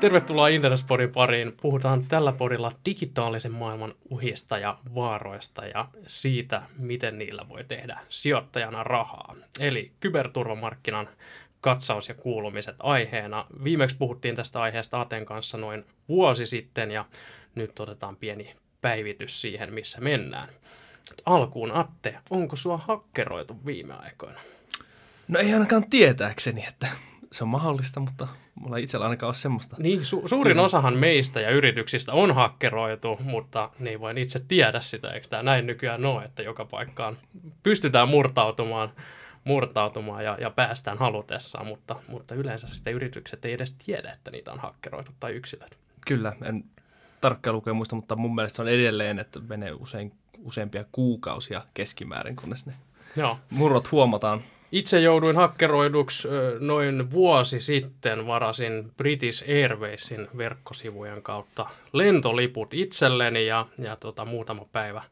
Tervetuloa Interespodin pariin. Puhutaan tällä podilla digitaalisen maailman uhista ja vaaroista ja siitä, miten niillä voi tehdä sijoittajana rahaa. Eli kyberturvamarkkinan katsaus ja kuulumiset aiheena. Viimeksi puhuttiin tästä aiheesta Aten kanssa noin vuosi sitten ja nyt otetaan pieni päivitys siihen, missä mennään. Alkuun Atte, onko sua hakkeroitu viime aikoina? No ei ainakaan tietääkseni, että se on mahdollista, mutta mulla ei itsellä ainakaan ole semmoista. Niin, su- suurin osahan meistä ja yrityksistä on hakkeroitu, mutta niin voin itse tiedä sitä, eikö tämä näin nykyään ole, että joka paikkaan pystytään murtautumaan, murtautumaan ja, ja päästään halutessaan, mutta, mutta yleensä sitten yritykset ei edes tiedä, että niitä on hakkeroitu tai yksilöt. Kyllä, en tarkkaan lukea muista, mutta mun mielestä se on edelleen, että menee usein useampia kuukausia keskimäärin, kunnes ne Joo. murrot huomataan. Itse jouduin hakkeroiduksi noin vuosi sitten, varasin British Airwaysin verkkosivujen kautta lentoliput itselleni ja, ja tota, muutama päivä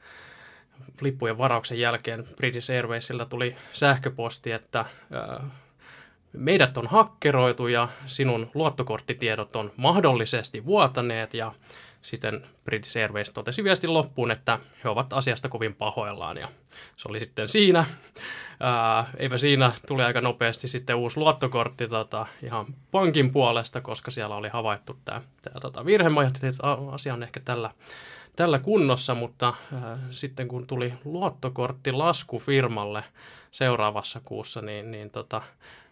lippujen varauksen jälkeen British Airwaysilta tuli sähköposti, että ää, meidät on hakkeroitu ja sinun luottokorttitiedot on mahdollisesti vuotaneet ja sitten British Airways totesi viestin loppuun, että he ovat asiasta kovin pahoillaan ja se oli sitten siinä. Ää, eipä siinä tuli aika nopeasti sitten uusi luottokortti tota, ihan pankin puolesta, koska siellä oli havaittu tämä, tämä tota, virhe. Mä ajattelin, että asia on ehkä tällä, tällä kunnossa, mutta ää, sitten kun tuli luottokortti lasku firmalle seuraavassa kuussa, niin, niin tota,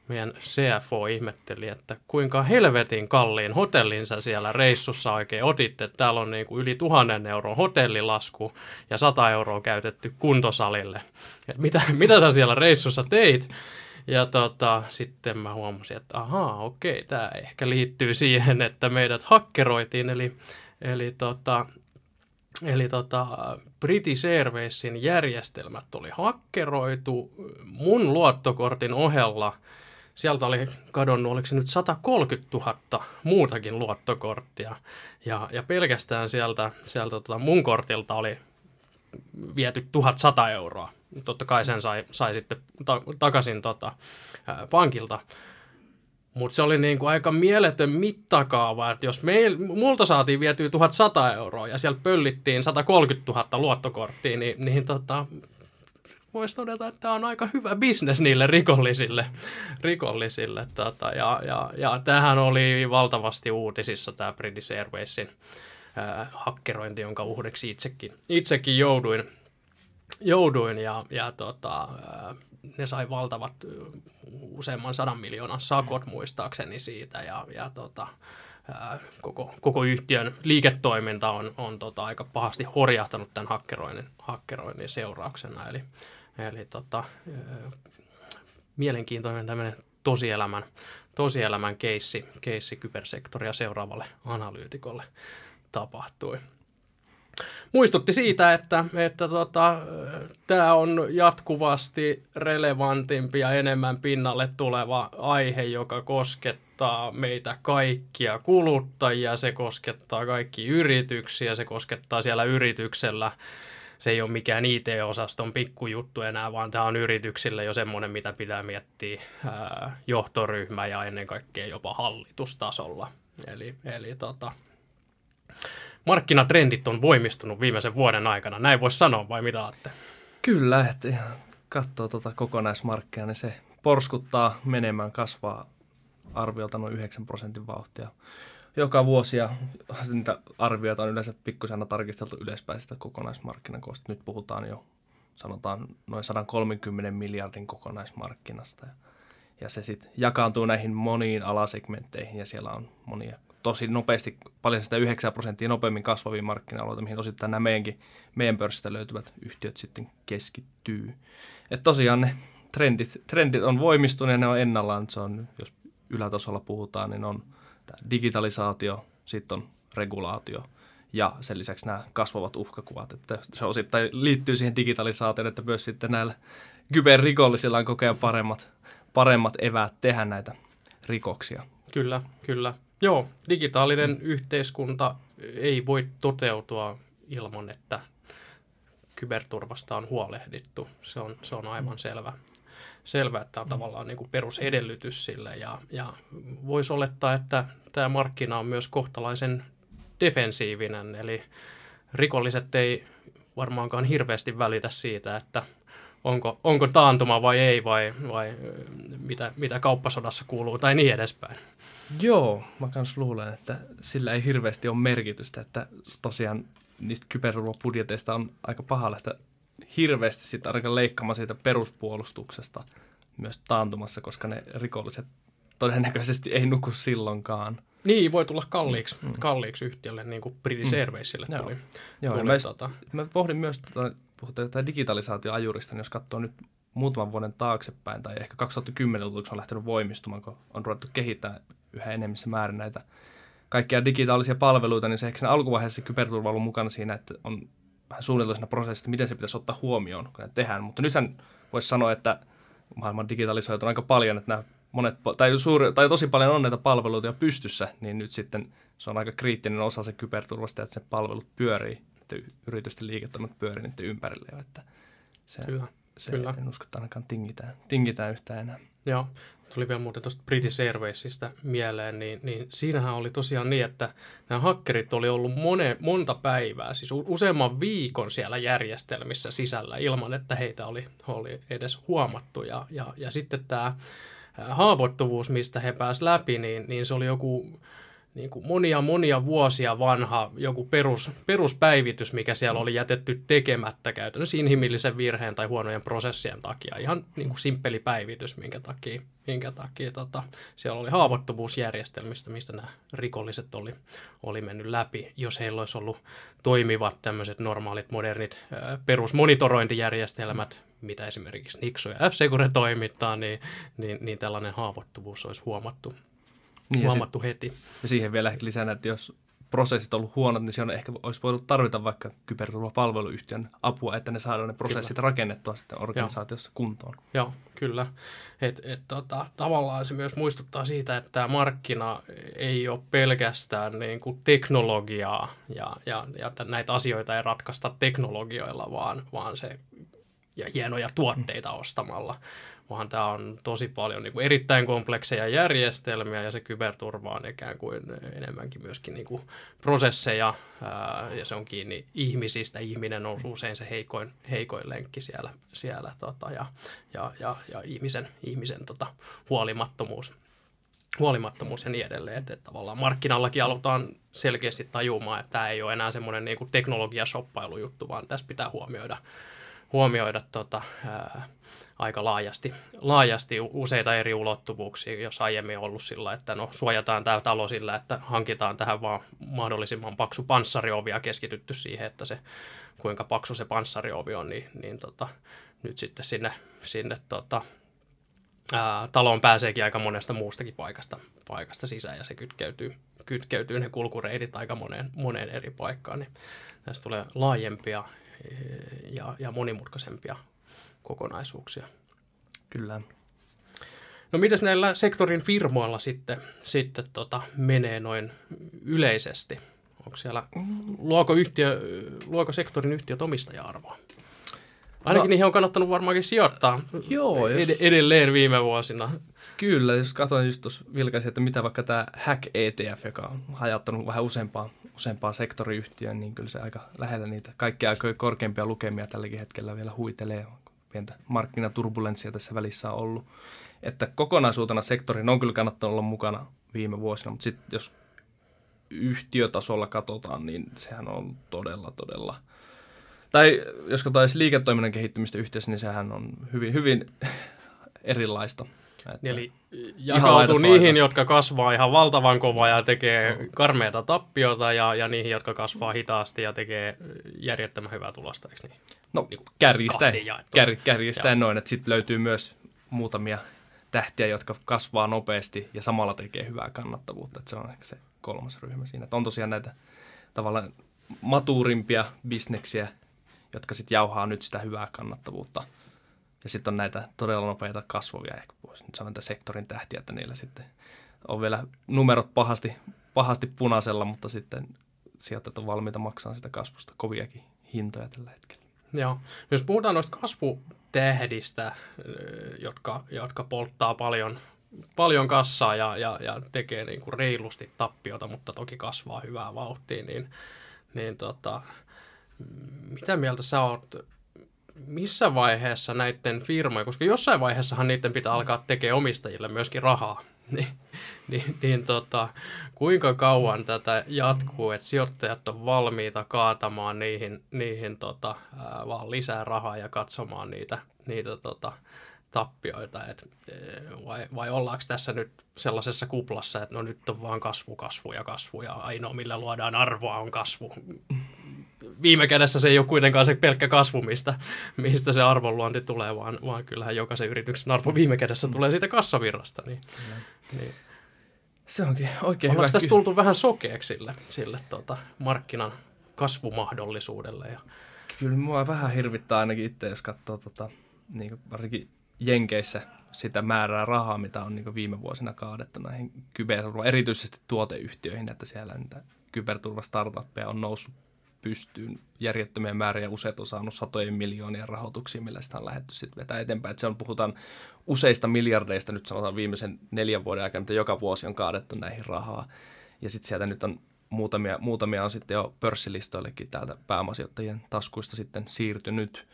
meidän CFO ihmetteli, että kuinka helvetin kalliin hotellinsa siellä reissussa oikein otitte. Täällä on niin kuin yli tuhannen euron hotellilasku ja sata euroa käytetty kuntosalille. Et mitä, mitä sä siellä reissussa teit? Ja tota, sitten mä huomasin, että ahaa, okei, tämä ehkä liittyy siihen, että meidät hakkeroitiin. Eli, eli, tota, eli tota, British Airwaysin järjestelmät oli hakkeroitu mun luottokortin ohella – sieltä oli kadonnut, oliko se nyt 130 000 muutakin luottokorttia. Ja, ja pelkästään sieltä, sieltä tota mun kortilta oli viety 1100 euroa. Totta kai sen sai, sai sitten ta- takaisin tota, ää, pankilta. Mutta se oli niin kuin aika mieletön mittakaava, että jos meil, multa saatiin vietyä 1100 euroa ja siellä pöllittiin 130 000 luottokorttia, niin, niin tota, voisi todeta, että tämä on aika hyvä bisnes niille rikollisille. rikollisille tota, ja, ja, ja tämähän oli valtavasti uutisissa tämä British Airwaysin äh, hakkerointi, jonka uhreksi itsekin, itsekin jouduin, jouduin ja, ja tota, ne sai valtavat useamman sadan miljoonan sakot muistaakseni siitä ja, ja tota, koko, koko yhtiön liiketoiminta on, on tota, aika pahasti horjahtanut tämän hakkeroinnin, hakkeroinnin seurauksena. Eli, Eli tota, mielenkiintoinen tämmöinen tosielämän, tosielämän keissi, keissi kybersektoria seuraavalle analyytikolle tapahtui. Muistutti siitä, että, että tota, tämä on jatkuvasti relevantimpi ja enemmän pinnalle tuleva aihe, joka koskettaa meitä kaikkia kuluttajia, se koskettaa kaikki yrityksiä, se koskettaa siellä yrityksellä se ei ole mikään IT-osaston pikkujuttu enää, vaan tämä on yrityksille jo semmoinen, mitä pitää miettiä ää, johtoryhmä ja ennen kaikkea jopa hallitustasolla. Eli, eli tota, markkinatrendit on voimistunut viimeisen vuoden aikana, näin voisi sanoa, vai mitä olette? Kyllä, että ihan katsoo tuota kokonaismarkkia, niin se porskuttaa menemään, kasvaa arviolta noin 9 prosentin vauhtia joka vuosi ja niitä arvioita on yleensä pikkusen tarkisteltu ylöspäin sitä kokonaismarkkinakoosta. Nyt puhutaan jo sanotaan noin 130 miljardin kokonaismarkkinasta. Ja, ja se sitten jakaantuu näihin moniin alasegmentteihin ja siellä on monia tosi nopeasti, paljon sitä 9 prosenttia nopeammin kasvavia markkina-alueita, mihin osittain nämä meidänkin, meidän pörssistä löytyvät yhtiöt sitten keskittyy. Et tosiaan ne trendit, trendit on voimistuneet ja ne on ennallaan. Se on, jos ylätasolla puhutaan, niin on digitalisaatio, sitten on regulaatio ja sen lisäksi nämä kasvavat uhkakuvat. Että se osittain liittyy siihen digitalisaatioon, että myös sitten näillä kyberrikollisilla on kokea paremmat, paremmat eväät tehdä näitä rikoksia. Kyllä, kyllä. Joo, digitaalinen mm. yhteiskunta ei voi toteutua ilman, että kyberturvasta on huolehdittu. Se on, se on aivan mm. selvä selvä, että on mm. tavallaan niin kuin perusedellytys sille ja, ja voisi olettaa, että tämä markkina on myös kohtalaisen defensiivinen, eli rikolliset ei varmaankaan hirveästi välitä siitä, että onko, onko taantuma vai ei, vai, vai mitä, mitä kauppasodassa kuuluu, tai niin edespäin. Joo, mä kans luulen, että sillä ei hirveästi ole merkitystä, että tosiaan niistä kyberturvabudjeteista on aika paha lähteä hirveästi sitten ainakaan leikkaamaan siitä peruspuolustuksesta myös taantumassa, koska ne rikolliset todennäköisesti ei nuku silloinkaan. Niin, voi tulla kalliiksi, mm. kalliiksi yhtiölle, niin kuin British mm. Airwaysille Joo. tuli. Joo, tuli mä, tota, mä pohdin myös, tota, puhutaan tätä digitalisaatioajurista, niin jos katsoo nyt muutaman vuoden taaksepäin, tai ehkä 2010-luvulla, on lähtenyt voimistumaan, kun on ruvettu kehittämään yhä enemmissä määrin näitä kaikkia digitaalisia palveluita, niin se ehkä siinä alkuvaiheessa kyberturva on ollut mukana siinä, että on vähän suunniteltu siinä prosessissa, miten se pitäisi ottaa huomioon, kun ne tehdään. Mutta nythän voisi sanoa, että maailman digitalisoitu on aika paljon, että nämä monet, tai, suuri, tai tosi paljon on näitä palveluita jo pystyssä, niin nyt sitten se on aika kriittinen osa se kyberturvasta, että se palvelut pyörii, että yritysten liiketoimet pyörii niiden ympärille jo, että se, Kyllä, se kyllä. en usko, että ainakaan tingitään, tingitään yhtään enää. Joo, tuli vielä muuten tuosta British Airwaysista mieleen, niin, niin siinähän oli tosiaan niin, että nämä hakkerit oli ollut mone, monta päivää, siis useamman viikon siellä järjestelmissä sisällä ilman, että heitä oli, oli edes huomattu. Ja, ja, ja sitten tämä haavoittuvuus, mistä he pääsivät läpi, niin, niin se oli joku niin kuin monia monia vuosia vanha joku perus, peruspäivitys, mikä siellä oli jätetty tekemättä käytännössä inhimillisen virheen tai huonojen prosessien takia. Ihan niin kuin simppeli päivitys, minkä takia, minkä takia tota, siellä oli haavoittuvuusjärjestelmistä, mistä nämä rikolliset oli, oli mennyt läpi. Jos heillä olisi ollut toimivat tämmöiset normaalit, modernit perusmonitorointijärjestelmät, mitä esimerkiksi Nixo ja F-Secure toimittaa, niin, niin, niin tällainen haavoittuvuus olisi huomattu, Niin, ja, sit, huomattu heti. ja siihen vielä lisänä, että jos prosessit on ollut huonot, niin se on ehkä olisi voinut tarvita vaikka kyberturvapalveluyhtiön apua, että ne saadaan ne prosessit Kyllä. rakennettua sitten organisaatiossa Joo. kuntoon. Joo, kyllä. Et, et, tota, tavallaan se myös muistuttaa siitä, että tämä markkina ei ole pelkästään niin kuin teknologiaa ja, ja, ja näitä asioita ei ratkaista teknologioilla, vaan, vaan se ja hienoja tuotteita ostamalla, vaan tämä on tosi paljon niin kuin erittäin komplekseja järjestelmiä ja se kyberturva on ikään kuin enemmänkin myöskin niin kuin prosesseja ää, ja se on kiinni ihmisistä. Ihminen on usein se heikoin, heikoin lenkki siellä, siellä tota, ja, ja, ja, ja ihmisen, ihmisen tota, huolimattomuus huolimattomuus ja niin edelleen. Että, että tavallaan markkinallakin aloitetaan selkeästi tajumaan, että tämä ei ole enää semmoinen niin teknologiasoppailujuttu, vaan tässä pitää huomioida huomioida tota, ää, aika laajasti, laajasti useita eri ulottuvuuksia, jos aiemmin on ollut sillä, että no suojataan tämä talo sillä, että hankitaan tähän vaan mahdollisimman paksu panssariovi ja keskitytty siihen, että se kuinka paksu se panssariovi on, niin, niin tota, nyt sitten sinne, sinne tota, ää, taloon pääseekin aika monesta muustakin paikasta, paikasta sisään ja se kytkeytyy, kytkeytyy ne kulkureitit aika moneen, moneen eri paikkaan, niin tästä tulee laajempia ja, ja monimutkaisempia kokonaisuuksia. Kyllä. No mitäs näillä sektorin firmoilla sitten, sitten tota, menee noin yleisesti? Onko siellä, luoko, yhtiö, luoko sektorin yhtiöt omistaja-arvoa? Ainakin no, niihin on kannattanut varmaankin sijoittaa joo, ed- jos, edelleen viime vuosina. Kyllä, jos katsoin just tuossa vilkaisin, että mitä vaikka tämä Hack ETF, joka on hajattanut vähän useampaa, useampaa sektoriyhtiöön, niin kyllä se aika lähellä niitä kaikkia aikoja korkeimpia lukemia tälläkin hetkellä vielä huitelee. Pientä markkinaturbulenssia tässä välissä on ollut. Että kokonaisuutena sektorin on kyllä kannattanut olla mukana viime vuosina, mutta sitten jos yhtiötasolla katsotaan, niin sehän on todella, todella tai jos katsotaan liiketoiminnan kehittymistä yhtiössä, niin sehän on hyvin, hyvin erilaista. Että Eli jakautuu niihin, jotka kasvaa ihan valtavan kovaa ja tekee karmeata tappiota, ja, ja niihin, jotka kasvaa hitaasti ja tekee järjettömän hyvää tulosta, eikö niin? No, niin kärjistä, kär, kärjistä noin, että sitten löytyy myös muutamia tähtiä, jotka kasvaa nopeasti ja samalla tekee hyvää kannattavuutta. Että se on ehkä se kolmas ryhmä siinä. Että on tosiaan näitä tavallaan matuurimpia bisneksiä, jotka sitten jauhaa nyt sitä hyvää kannattavuutta. Ja sitten on näitä todella nopeita kasvavia, ehkä voisi nyt sanoa, sektorin tähtiä, että niillä sitten on vielä numerot pahasti, pahasti punaisella, mutta sitten sijoittajat on valmiita maksamaan sitä kasvusta koviakin hintoja tällä hetkellä. Joo. Jos puhutaan noista kasvutähdistä, jotka, jotka polttaa paljon, paljon kassaa ja, ja, ja tekee niin kuin reilusti tappiota, mutta toki kasvaa hyvää vauhtia, niin, niin tota, mitä mieltä sä oot, missä vaiheessa näiden firmojen, koska jossain vaiheessahan niiden pitää alkaa tekemään omistajille myöskin rahaa, niin, niin, niin tota, kuinka kauan tätä jatkuu, että sijoittajat on valmiita kaatamaan niihin, niihin tota, vaan lisää rahaa ja katsomaan niitä, niitä tota, tappioita, et, vai, vai ollaanko tässä nyt sellaisessa kuplassa, että no nyt on vaan kasvu, kasvu ja kasvu ja ainoa millä luodaan arvoa on kasvu. Viime kädessä se ei ole kuitenkaan se pelkkä kasvu, mistä, mistä se arvonluonti tulee, vaan, vaan kyllähän jokaisen yrityksen arvo viime kädessä tulee siitä kassavirrasta. Niin, niin. Se onkin oikein Ollaanko hyvä. tässä tultu vähän sokeeksi sille, sille tota, markkinan kasvumahdollisuudelle? Ja... Kyllä mua vähän hirvittää ainakin itse, jos katsoo tota, niin varsinkin Jenkeissä sitä määrää rahaa, mitä on niin viime vuosina kaadettu näihin kyberturva, erityisesti tuoteyhtiöihin, että siellä niitä kyberturvastartuppeja on noussut pystyyn järjettömiä määriä. Useat on saanut satojen miljoonien rahoituksia, millä sitä on lähdetty sitten vetää eteenpäin. Että se on, puhutaan useista miljardeista, nyt sanotaan viimeisen neljän vuoden aikana, mitä joka vuosi on kaadettu näihin rahaa. Ja sitten sieltä nyt on muutamia, muutamia on sitten jo pörssilistoillekin täältä pääomasijoittajien taskuista sitten siirtynyt.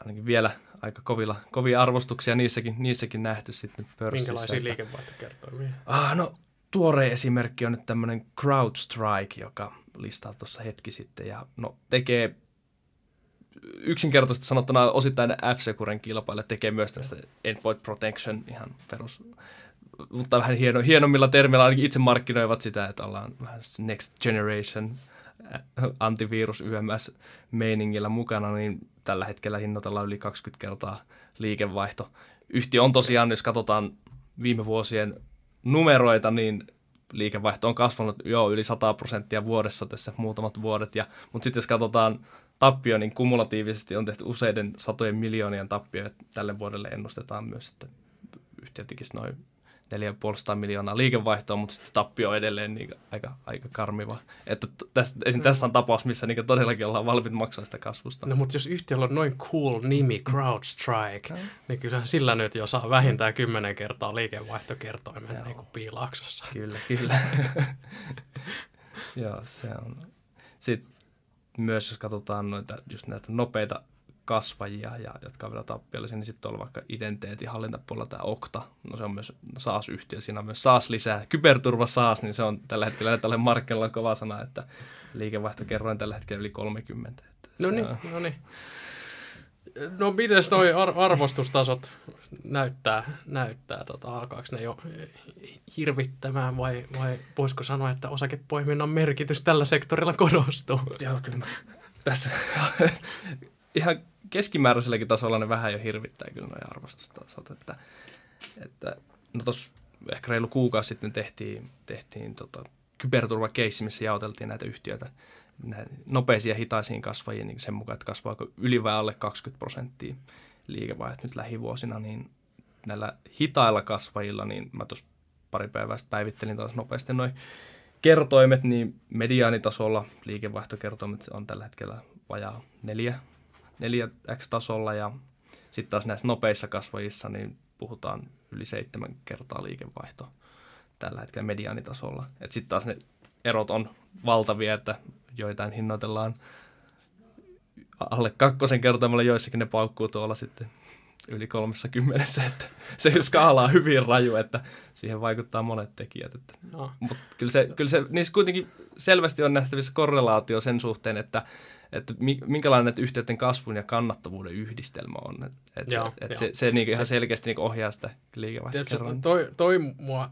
Ainakin vielä aika kovilla, kovia arvostuksia niissäkin, niissäkin nähty sitten pörssissä. Minkälaisia liikevaihtokertoimia? Ah, no tuore esimerkki on nyt tämmöinen CrowdStrike, joka listaa tuossa hetki sitten ja no, tekee yksinkertaisesti sanottuna osittain F-Securen kilpaille tekee myös tästä endpoint protection ihan perus, mutta vähän hieno, hienommilla termillä ainakin itse markkinoivat sitä, että ollaan vähän next generation antivirus YMS meiningillä mukana, niin tällä hetkellä hinnoitellaan yli 20 kertaa liikevaihto. Yhtiö on tosiaan, jos katsotaan viime vuosien numeroita, niin liikevaihto on kasvanut jo yli 100 prosenttia vuodessa tässä muutamat vuodet. Ja, mutta sitten jos katsotaan tappio, niin kumulatiivisesti on tehty useiden satojen miljoonien tappio. Tälle vuodelle ennustetaan myös, että yhtiö tekisi noin 4,5 miljoonaa liikevaihtoa, mutta sitten tappio on edelleen niin aika, aika karmiva. Että tässä, esim. tässä on tapaus, missä niin todellakin ollaan valmiit maksaa sitä kasvusta. No mutta jos yhtiöllä on noin cool nimi, CrowdStrike, okay. niin kyllä sillä nyt jo saa vähintään kymmenen kertaa liikevaihtokertoimen niin kuin piilaaksossa. Kyllä, kyllä. Joo, se on. Sitten myös jos katsotaan noita, just näitä nopeita kasvajia, ja, jotka on vielä tappiollisia, niin sitten on vaikka identiteetin hallintapuolella tämä Okta, no se on myös SaaS-yhtiö, siinä on myös SaaS lisää, kyberturva SaaS, niin se on tällä hetkellä tälle markkinoilla kova sana, että liikevaihtokerroin tällä hetkellä yli 30. No niin, no niin. No miten noi ar- arvostustasot näyttää, näyttää tota, alkaako ne jo hirvittämään vai, vai voisiko sanoa, että osakepoiminnan merkitys tällä sektorilla korostuu? Joo, kyllä. Tässä ihan keskimääräiselläkin tasolla ne vähän jo hirvittää kyllä nuo arvostustasot. Että, että, no tuossa ehkä reilu kuukausi sitten tehtiin, tehtiin tota, kyberturvakeissi, missä jaoteltiin näitä yhtiöitä nopeisiin ja hitaisiin kasvajiin niin sen mukaan, että kasvaako yli vai alle 20 prosenttia liikevaihdot nyt lähivuosina, niin näillä hitailla kasvajilla, niin mä tuossa pari päivää sitten päivittelin taas nopeasti noin kertoimet, niin mediaanitasolla liikevaihtokertoimet on tällä hetkellä vajaa neljä 4x-tasolla ja sitten taas näissä nopeissa kasvajissa niin puhutaan yli seitsemän kertaa liikevaihto tällä hetkellä mediaanitasolla. Sitten taas ne erot on valtavia, että joitain hinnoitellaan alle kakkosen kertoimella, joissakin ne paukkuu tuolla sitten yli 30, että se skaala on hyvin raju, että siihen vaikuttaa monet tekijät. Että. No. Mutta kyllä se, kyllä se, niissä kuitenkin selvästi on nähtävissä korrelaatio sen suhteen, että että minkälainen että yhtiöiden kasvun ja kannattavuuden yhdistelmä on. Että et se, et se, se niin ihan selkeästi niin ohjaa sitä liikevaihtokerrointia. Toi, toi mua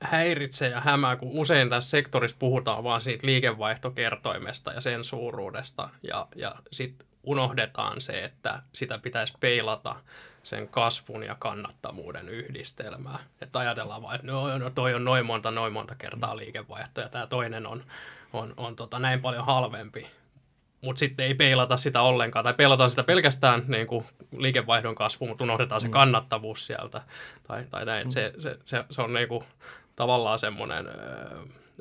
häiritsee ja hämää, kun usein tässä sektorissa puhutaan vaan siitä liikevaihtokertoimesta ja sen suuruudesta, ja, ja sitten unohdetaan se, että sitä pitäisi peilata sen kasvun ja kannattavuuden yhdistelmää. Että ajatellaan vaan, että no, no toi on noin monta, noin monta kertaa liikevaihto, ja tämä toinen on, on, on tota, näin paljon halvempi mutta sitten ei peilata sitä ollenkaan, tai peilataan sitä pelkästään niin kuin liikevaihdon kasvu, mutta unohdetaan se mm. kannattavuus sieltä, tai, tai näin. Mm. Se, se, se, se on niin kuin, tavallaan semmoinen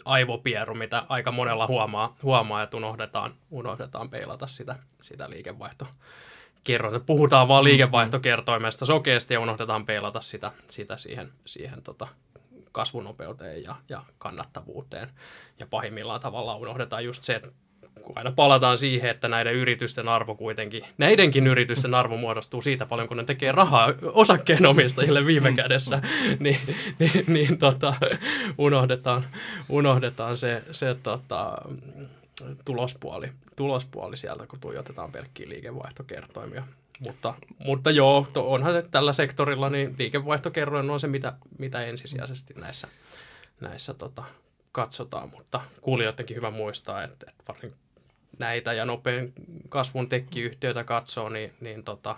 aivopieru, mitä aika monella huomaa, huomaa että unohdetaan, unohdetaan peilata sitä, sitä liikevaihto kerroin, puhutaan vaan liikevaihtokertoimesta sokeasti ja unohdetaan peilata sitä, sitä siihen, siihen tota, kasvunopeuteen ja, ja kannattavuuteen. Ja pahimmillaan tavalla unohdetaan just se, että kun aina palataan siihen, että näiden yritysten arvo kuitenkin, näidenkin yritysten arvo muodostuu siitä paljon, kun ne tekee rahaa osakkeenomistajille viime kädessä, niin, niin, niin tota, unohdetaan, unohdetaan se, se tota, tulospuoli, tulospuoli sieltä, kun tuijotetaan pelkkiä liikevaihtokertoimia. Mutta, mutta joo, to, onhan se tällä sektorilla, niin liikevaihtokerroin on se, mitä, mitä ensisijaisesti näissä, näissä tota, katsotaan, mutta kuulijoidenkin hyvä muistaa, että, että varsinkin näitä ja nopean kasvun tekkiyhtiöitä katsoo, niin, niin tota,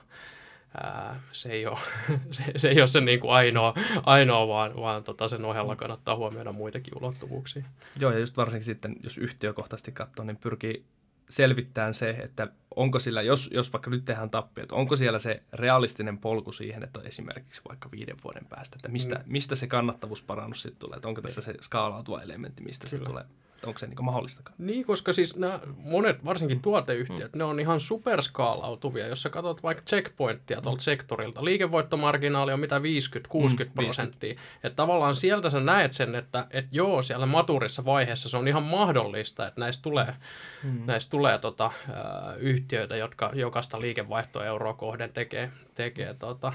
ää, se, ei ole, se, se ei ole se niin kuin ainoa, ainoa, vaan, vaan tota sen ohella kannattaa huomioida muitakin ulottuvuuksia. Joo, ja just varsinkin sitten, jos yhtiökohtaisesti katsoo, niin pyrkii selvittämään se, että onko sillä, jos, jos vaikka nyt tehdään tappiot, onko siellä se realistinen polku siihen, että esimerkiksi vaikka viiden vuoden päästä, että mistä, mm. mistä se kannattavuusparannus sitten tulee, että onko tässä se skaalautuva elementti, mistä Kyllä. se tulee onko se niin mahdollistakaan? Niin, koska siis nämä monet, varsinkin mm. tuoteyhtiöt, mm. ne on ihan superskaalautuvia. Jos sä katsot vaikka checkpointtia mm. tuolta sektorilta, liikevoittomarginaali on mitä 50-60 mm, prosenttia. Että tavallaan sieltä sä näet sen, että et joo, siellä maturissa vaiheessa se on ihan mahdollista, että näistä tulee, mm. näistä tulee tota, äh, yhtiöitä, jotka jokaista liikevaihtoeuroa kohden tekee, tekee tota,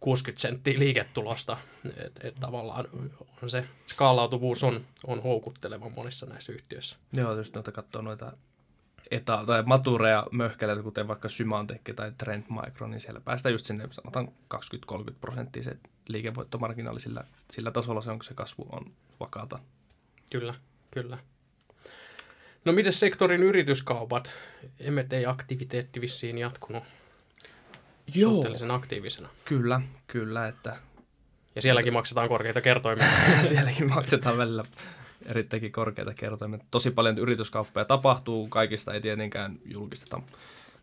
60 senttiä liiketulosta. Et, et tavallaan on se skaalautuvuus on, on houkutteleva monissa näissä yhtiöissä. Joo, jos noita katsoo noita eta- tai matureja möhkeleitä, kuten vaikka Symantec tai Trend Micro, niin siellä päästään just sinne, sanotaan 20-30 prosenttia se liikevoittomarginaali sillä, sillä tasolla se on, kun se kasvu on vakaata. Kyllä, kyllä. No miten sektorin yrityskaupat? M&A-aktiviteetti vissiin jatkunut Joo. suhteellisen aktiivisena. Kyllä, kyllä. Että... Ja sielläkin maksetaan korkeita kertoimia. sielläkin maksetaan välillä erittäinkin korkeita kertoimia. Tosi paljon yrityskauppoja tapahtuu, kaikista ei tietenkään julkisteta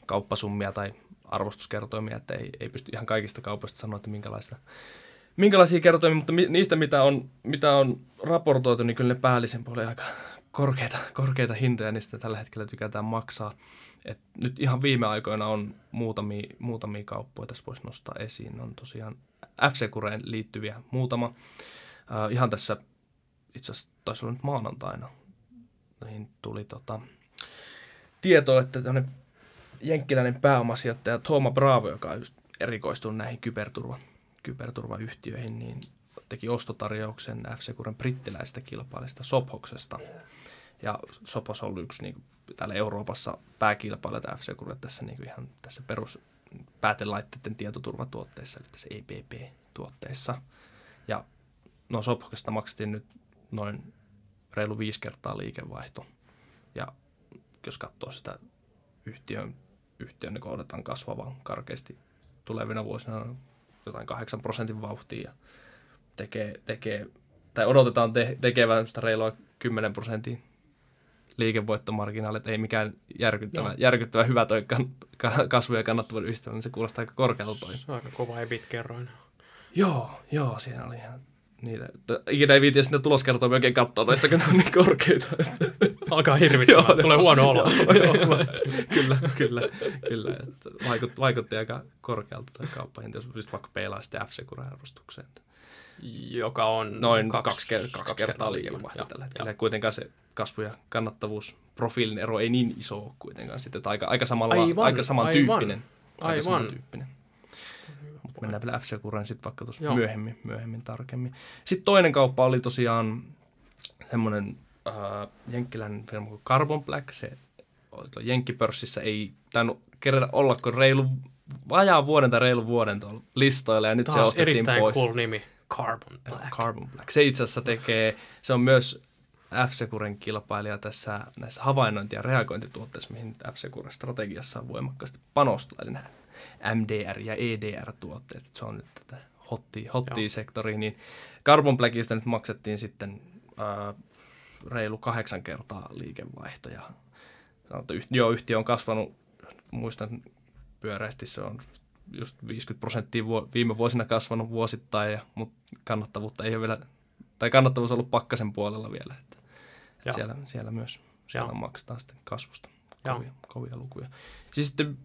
kauppasummia tai arvostuskertoimia, että ei, ei pysty ihan kaikista kaupoista sanoa, että minkälaista, minkälaisia kertoimia, mutta niistä, mitä on, mitä on raportoitu, niin kyllä ne päällisen puolella aika korkeita, korkeita hintoja, niistä tällä hetkellä tykätään maksaa. Et nyt ihan viime aikoina on muutamia, muutamia kauppoja, tässä voisi nostaa esiin. On tosiaan f liittyviä muutama. Uh, ihan tässä itse asiassa taisi olla nyt maanantaina, niin tuli tota, tieto, että tämmöinen jenkkiläinen pääomasijoittaja Thoma Bravo, joka on just erikoistunut näihin kyberturva, kyberturvayhtiöihin, niin teki ostotarjouksen f brittiläistä kilpailista Sophoksesta. Ja Sopos on ollut yksi niin täällä Euroopassa pääkilpailijoita f tässä niin ihan tässä perus päätelaitteiden tietoturvatuotteissa, eli tässä EPP-tuotteissa. Ja no Sophokesta maksettiin nyt noin reilu viisi kertaa liikevaihto. Ja jos katsoo sitä yhtiön, yhtiön niin odotetaan kasvavan karkeasti tulevina vuosina jotain 8 prosentin vauhtia ja tekee, tekee tai odotetaan te, tekevän reilua 10 prosentin liikevoittomarginaalit, ei mikään järkyttävä, järkyttävä hyvä toi kan, kasvu- ja kannattavuuden yhdistelmä, niin se kuulostaa aika korkealta toi. Se on aika kova EBIT-kerroin. Joo, joo, siinä oli ihan niitä. Ikinä ei viitiä sinne tuloskertoa oikein katsoa, toissa kun ne on niin korkeita. Alkaa hirvittämään, tulee huono olo. kyllä, kyllä, kyllä. Että vaikutti, vaikutti aika korkealta toi kauppahinta, jos vaikka peilaa sitten F-Secure-arvostukseen. Joka on noin kaksi, kaksi, kaksi, kaksi kertaa liikevaihto tällä hetkellä. Kuitenkaan se kasvu- ja kannattavuusprofiilin ero ei niin iso ole kuitenkaan. Sitten, että aika, aika, samalla, aivan, aika samantyyppinen. Aivan. Aika samantyyppinen. Mutta mennään vielä f sitten vaikka tuossa myöhemmin, myöhemmin tarkemmin. Sitten toinen kauppa oli tosiaan semmoinen äh, jenkkiläinen firma kuin Carbon Black. Se Jenkkipörssissä ei tainnut kerätä olla kuin reilu, vajaa vuoden tai reilu vuoden tuolla listoilla, ja nyt Taas se ostettiin erittäin pois. cool nimi. Carbon Black. Carbon Black. Se itse asiassa tekee, se on myös F-Securen kilpailija tässä näissä havainnointi- ja reagointituotteissa, mihin F-Securen strategiassa on voimakkaasti panostunut, eli nämä MDR- ja EDR-tuotteet. Se on nyt tätä hottia, hottia sektoria, niin Carbon Blackista nyt maksettiin sitten ää, reilu kahdeksan kertaa liikevaihto. Ja sanottu, joo, yhtiö on kasvanut, muistan pyöreästi, se on just 50 prosenttia viime vuosina kasvanut vuosittain, ja, mutta kannattavuutta ei ole vielä, tai kannattavuus on ollut pakkasen puolella vielä. Että, että siellä, siellä myös siellä maksetaan sitten kasvusta kovia, kovia lukuja. Siis sitten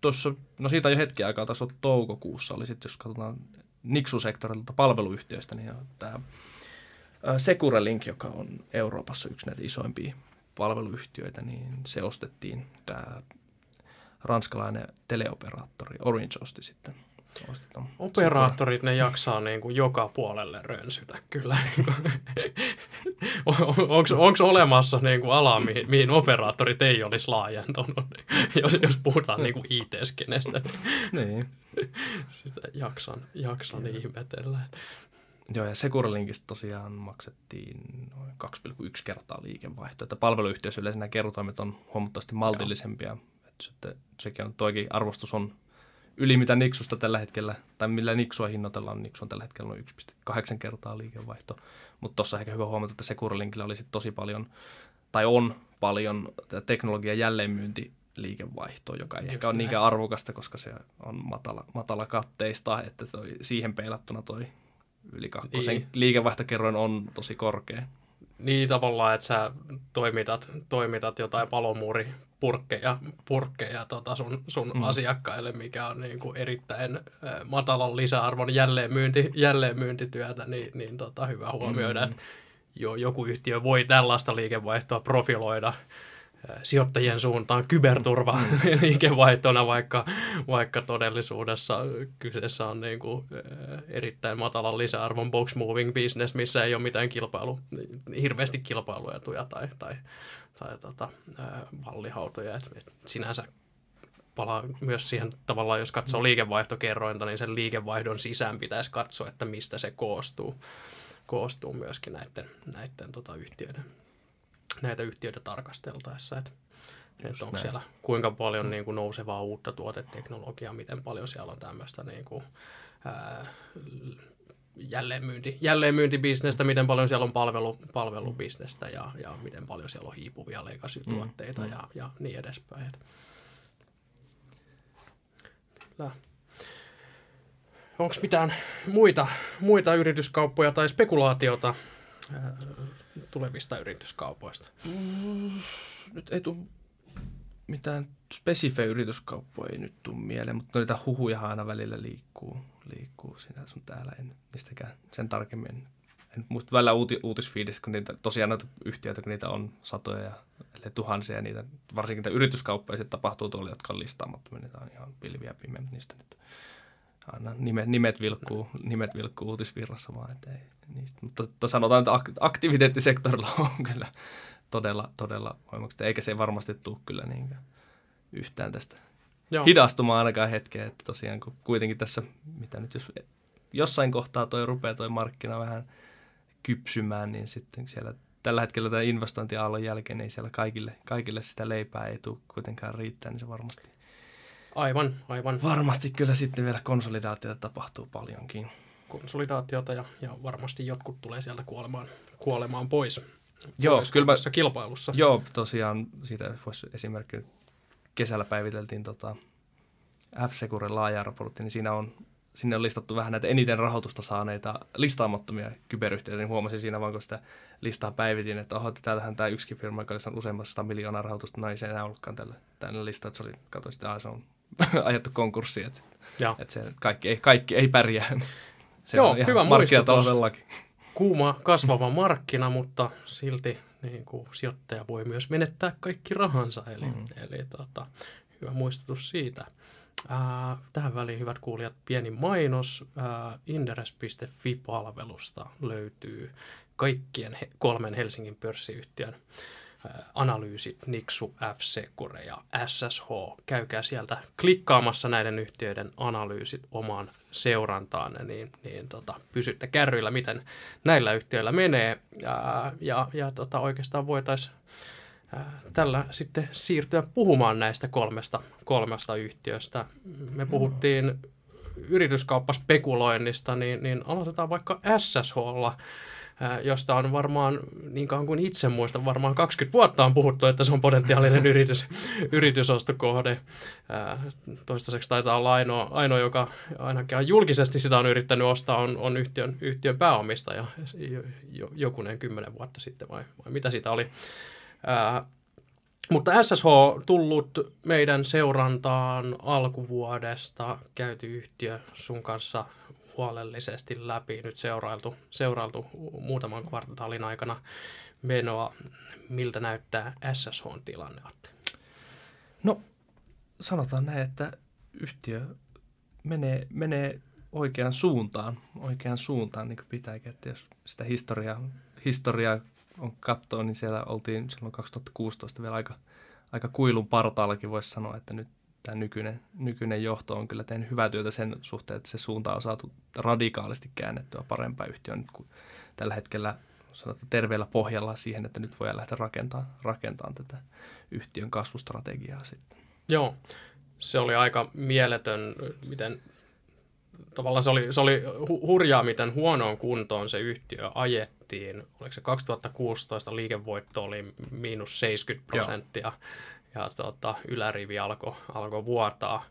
tuossa, no siitä on jo hetki aikaa, taas toukokuussa oli sitten, jos katsotaan Nixu-sektorilta palveluyhtiöistä, niin tämä Securelink, joka on Euroopassa yksi näitä isoimpia palveluyhtiöitä, niin se ostettiin tämä ranskalainen teleoperaattori Orange osti sitten. Ostetaan. Operaattorit, ne jaksaa niin kuin joka puolelle rönsytä kyllä. Onko olemassa niin kuin ala, mihin, mihin operaattorit ei olisi laajentunut, jos, jos puhutaan niin kuin IT-skenestä. niin. Sitä jaksan, jaksan ihmetellä. Joo, ja Securelinkistä tosiaan maksettiin noin 2,1 kertaa liikevaihto. Että palveluyhtiöissä yleensä nämä kertoimet on huomattavasti maltillisempia. Että sitten sekin on, toikin arvostus on yli mitä Nixusta tällä hetkellä, tai millä Nixua hinnoitellaan, Nixu on tällä hetkellä noin 1,8 kertaa liikevaihto. Mutta tuossa ehkä hyvä huomata, että Securelinkillä oli sitten tosi paljon, tai on paljon teknologian jälleenmyynti liikevaihtoa, joka ei Just ehkä ole niinkään arvokasta, koska se on matala, matala katteista, että toi, siihen peilattuna toi yli kakkosen niin. liikevaihtokerroin on tosi korkea. Niin tavallaan, että sä toimitat, toimitat jotain palomuuri purkkeja, purkkeja tota sun, sun mm. asiakkaille, mikä on niin kuin erittäin matalan lisäarvon jälleenmyynti, jälleenmyyntityötä, niin, niin tota, hyvä huomioida, mm. että jo, joku yhtiö voi tällaista liikevaihtoa profiloida sijoittajien suuntaan kyberturva mm. liikevaihtona, vaikka, vaikka todellisuudessa kyseessä on niin kuin erittäin matalan lisäarvon box moving business, missä ei ole mitään kilpailu, hirveästi kilpailuetuja tai, tai, tai tota, vallihautoja. Et, sinänsä palaa myös siihen tavallaan, jos katsoo mm. liikevaihtokerrointa, niin sen liikevaihdon sisään pitäisi katsoa, että mistä se koostuu, koostuu myöskin näiden, näiden tota, yhtiöiden näitä yhtiöitä tarkasteltaessa, että, että onko näin. siellä kuinka paljon mm. niin kuin nousevaa uutta tuoteteknologiaa, miten paljon siellä on tämmöistä niin kuin, ää, jälleenmyynti, jälleenmyyntibisnestä, miten paljon siellä on palvelu, palvelubisnestä ja, ja miten paljon siellä on hiipuvia legacy-tuotteita mm. ja, ja niin edespäin. Kyllä. Onko mitään muita, muita yrityskauppoja tai spekulaatiota tulevista yrityskaupoista? Mm, nyt ei tule mitään spesifejä yrityskauppoja ei nyt tule mieleen, mutta noita huhuja aina välillä liikkuu, liikkuu siinä sun täällä. En mistäkään sen tarkemmin. En muista välillä uuti, uutisfiidissä, kun niitä, tosiaan noita yhtiöitä, kun niitä on satoja ja tuhansia, niitä, varsinkin niitä yrityskauppoja tapahtuu tuolla, jotka on listaamattomia, niitä on ihan pilviä pimeä niistä nyt aina nimet, nimet, vilkkuu, nimet vilkkuu uutisvirrassa vaan, ettei niistä. Mutta to, sanotaan, että aktiviteettisektorilla on kyllä todella, todella voimakasta, eikä se varmasti tule kyllä niin yhtään tästä Joo. hidastumaan ainakaan hetkeä, että tosiaan kun kuitenkin tässä, mitä nyt jos jossain kohtaa toi rupeaa toi markkina vähän kypsymään, niin sitten siellä tällä hetkellä tämän investointiaallon jälkeen ei siellä kaikille, kaikille sitä leipää ei tule kuitenkaan riittää, niin se varmasti Aivan, aivan. Varmasti kyllä sitten vielä konsolidaatiota tapahtuu paljonkin. Konsolidaatiota ja, ja varmasti jotkut tulee sieltä kuolemaan, kuolemaan pois. Joo, kyllä mä, kilpailussa. Joo, tosiaan siitä voisi esimerkki kesällä päiviteltiin tota F-Securen laaja raportti, niin siinä on sinne on listattu vähän näitä eniten rahoitusta saaneita listaamattomia kyberyhtiöitä, niin huomasin siinä vaan, kun sitä listaa päivitin, että oho, täällähän tämä yksikin firma, joka saanut useammasta miljoonaa rahoitusta, no ei se enää ollutkaan tällä, tällä lista, että se oli, katsoin sitä, se on ajettu konkurssiin, että, että se kaikki ei, kaikki ei pärjää. Se Joo, on hyvä muistutus. Kuuma kasvava markkina, mutta silti niin kuin, sijoittaja voi myös menettää kaikki rahansa. Eli, mm. eli tota, hyvä muistutus siitä. Äh, tähän väliin, hyvät kuulijat, pieni mainos. Äh, Inderes.fi-palvelusta löytyy kaikkien he, kolmen Helsingin pörssiyhtiön analyysit, Nixu, F-Secure ja SSH. Käykää sieltä klikkaamassa näiden yhtiöiden analyysit omaan seurantaan, niin, niin tota, pysytte kärryillä, miten näillä yhtiöillä menee. Ja, ja, ja tota, oikeastaan voitaisiin tällä sitten siirtyä puhumaan näistä kolmesta, kolmesta yhtiöstä. Me puhuttiin yrityskauppaspekuloinnista, niin, niin aloitetaan vaikka SSHlla josta on varmaan, niin kauan kuin itse muistan, varmaan 20 vuotta on puhuttu, että se on potentiaalinen yritys, yritysostokohde. Toistaiseksi taitaa olla ainoa, ainoa, joka ainakin julkisesti sitä on yrittänyt ostaa, on, on yhtiön, yhtiön pääomistaja jokunen kymmenen vuotta sitten, vai, vai mitä siitä oli. mutta SSH tullut meidän seurantaan alkuvuodesta, käyty yhtiö sun kanssa huolellisesti läpi, nyt seurailtu, seurailtu muutaman kvartaalin aikana menoa. Miltä näyttää SSH-tilanne? No, sanotaan näin, että yhtiö menee, menee oikeaan suuntaan, oikeaan suuntaan niin kuin pitääkin, että jos sitä historiaa, historiaa on katsoa, niin siellä oltiin silloin 2016 vielä aika, aika kuilun partaallakin voisi sanoa, että nyt tämä nykyinen, nykyinen johto on kyllä tehnyt hyvää työtä sen suhteen, että se suunta on saatu radikaalisti käännettyä parempaan yhtiöön nyt kuin tällä hetkellä sanotaan terveellä pohjalla siihen, että nyt voidaan lähteä rakentamaan, rakentamaan tätä yhtiön kasvustrategiaa sitten. Joo, se oli aika mieletön, miten tavallaan se oli, se oli hurjaa, miten huonoon kuntoon se yhtiö ajettiin. Oliko se 2016 liikevoitto oli miinus 70 prosenttia Joo. Ja tota, ylärivi alkoi alko vuotaa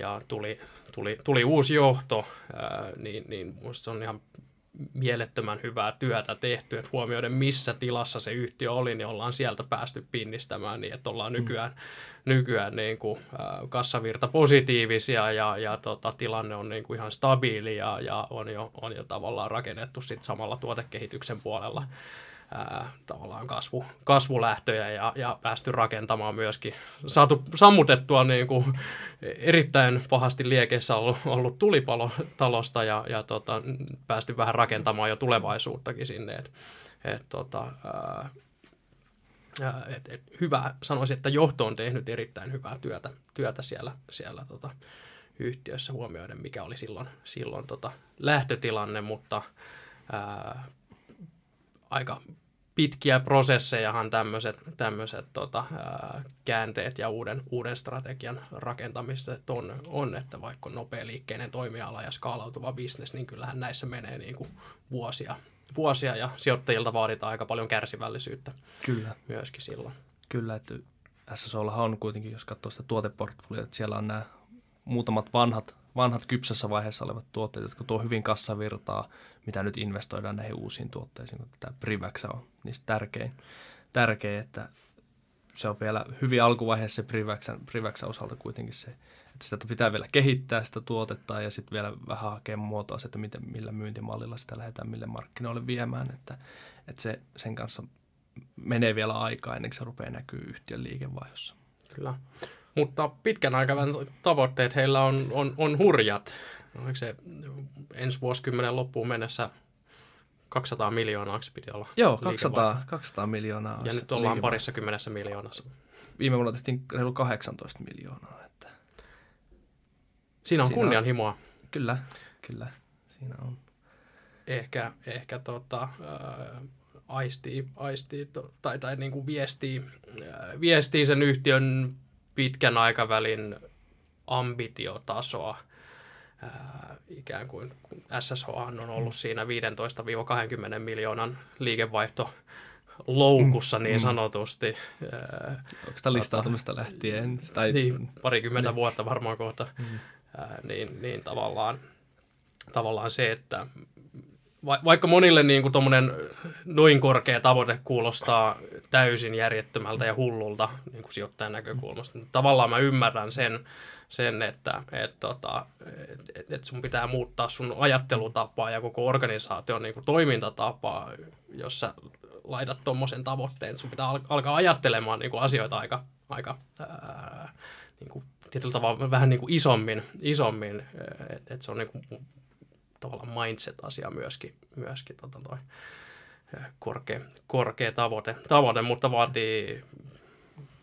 ja tuli, tuli, tuli uusi johto, ää, niin, niin se on ihan mielettömän hyvää työtä tehty, että huomioiden missä tilassa se yhtiö oli, niin ollaan sieltä päästy pinnistämään niin, että ollaan mm. nykyään, mm. nykyään niin kuin, äh, kassavirta positiivisia ja, ja tota, tilanne on niin kuin ihan stabiili ja, ja on, jo, on jo tavallaan rakennettu sit samalla tuotekehityksen puolella ää, tavallaan kasvu, kasvulähtöjä ja, ja päästy rakentamaan myöskin, saatu sammutettua niin kuin erittäin pahasti liekeissä ollut, ollut tulipalo talosta ja, ja tota, päästy vähän rakentamaan jo tulevaisuuttakin sinne. Et, et, tota, ää, et, et, hyvä, sanoisin, että johto on tehnyt erittäin hyvää työtä, työtä siellä, siellä tota, yhtiössä huomioiden, mikä oli silloin, silloin tota, lähtötilanne, mutta ää, aika pitkiä prosessejahan tämmöiset, tämmöiset tota, ää, käänteet ja uuden, uuden strategian rakentamiset on, on, että vaikka on liikkeinen toimiala ja skaalautuva bisnes, niin kyllähän näissä menee niin kuin vuosia, vuosia ja sijoittajilta vaaditaan aika paljon kärsivällisyyttä Kyllä. myöskin silloin. Kyllä, että SSOlla on kuitenkin, jos katsoo sitä tuoteportfoliota, että siellä on nämä muutamat vanhat vanhat kypsässä vaiheessa olevat tuotteet, jotka tuo hyvin kassavirtaa, mitä nyt investoidaan näihin uusiin tuotteisiin. Tämä Privaxa on niistä tärkein, tärkein että se on vielä hyvin alkuvaiheessa se Privaxan, Privaxan osalta kuitenkin se, että sitä pitää vielä kehittää sitä tuotetta ja sitten vielä vähän hakea muotoa se, että miten, millä myyntimallilla sitä lähdetään mille markkinoille viemään, että, että se, sen kanssa menee vielä aikaa ennen kuin se rupeaa näkyy yhtiön liikevaihdossa. Kyllä. Mutta pitkän aikavälin tavoitteet heillä on, on, on hurjat. Oliko se ensi vuosikymmenen loppuun mennessä 200 miljoonaa, se piti olla? Joo, 200, 200 miljoonaa. Ja nyt ollaan parissa kymmenessä miljoonassa. Viime vuonna tehtiin reilu 18 miljoonaa. Että... Siinä on Siinä kunnianhimoa. On, kyllä, kyllä. Siinä on. Ehkä, ehkä tota, äh, aistii, aistii to, tai, tai niin kuin viestii, äh, viestii sen yhtiön pitkän aikavälin ambitiotasoa. Ää, ikään kuin kun SSH on ollut siinä 15-20 miljoonan liikevaihto loukussa niin mm. sanotusti. Onko sitä listautumista lähtien? Tai... Niin, parikymmentä niin. vuotta varmaan kohta. Mm. Ää, niin, niin tavallaan, tavallaan se, että va, vaikka monille niin kuin noin korkea tavoite kuulostaa täysin järjettömältä ja hullulta niin kuin sijoittajan näkökulmasta, niin tavallaan mä ymmärrän sen, sen että et, tota, et, et sun pitää muuttaa sun ajattelutapaa ja koko organisaation niin kuin toimintatapaa, jos sä laitat tuommoisen tavoitteen. Sun pitää al- alkaa ajattelemaan niin kuin asioita aika, aika ää, niin kuin, tietyllä tavalla vähän niin kuin isommin, isommin että et se on niin kuin tavallaan mindset-asia myöskin, myöskin tota toi, korkea, korkea tavoite, tavoite, mutta vaatii,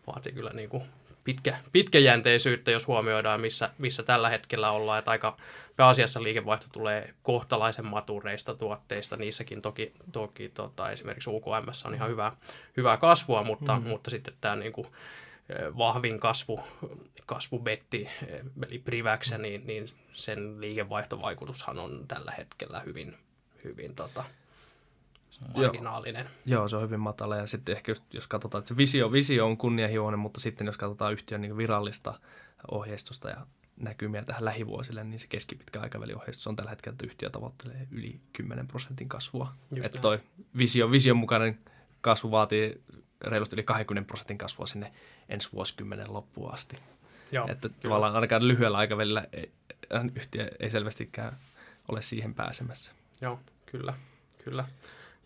vaatii kyllä niin kuin pitkä, pitkäjänteisyyttä, jos huomioidaan, missä, missä tällä hetkellä ollaan. Että aika pääasiassa liikevaihto tulee kohtalaisen matureista tuotteista. Niissäkin toki, toki tota, esimerkiksi UKM on ihan hyvää, hyvää kasvua, mutta, mm. mutta sitten tämä niin kuin, vahvin kasvu, kasvubetti, eli Priväksä, niin, niin sen liikevaihtovaikutushan on tällä hetkellä hyvin, hyvin tota, marginaalinen. Joo, joo, se on hyvin matala ja sitten ehkä just, jos katsotaan, että se visio, visio on kunnianhimoinen, mutta sitten jos katsotaan yhtiön niin virallista ohjeistusta ja näkymiä tähän lähivuosille, niin se keskipitkä aikavälin ohjeistus on tällä hetkellä, että yhtiö tavoittelee yli 10 prosentin kasvua. Just että toi visio, vision mukainen kasvu vaatii reilusti yli 20 prosentin kasvua sinne ensi vuosikymmenen loppuun asti. Joo, että kyllä. tavallaan ainakaan lyhyellä aikavälillä ei, yhtiö ei selvästikään ole siihen pääsemässä. Joo, kyllä, kyllä.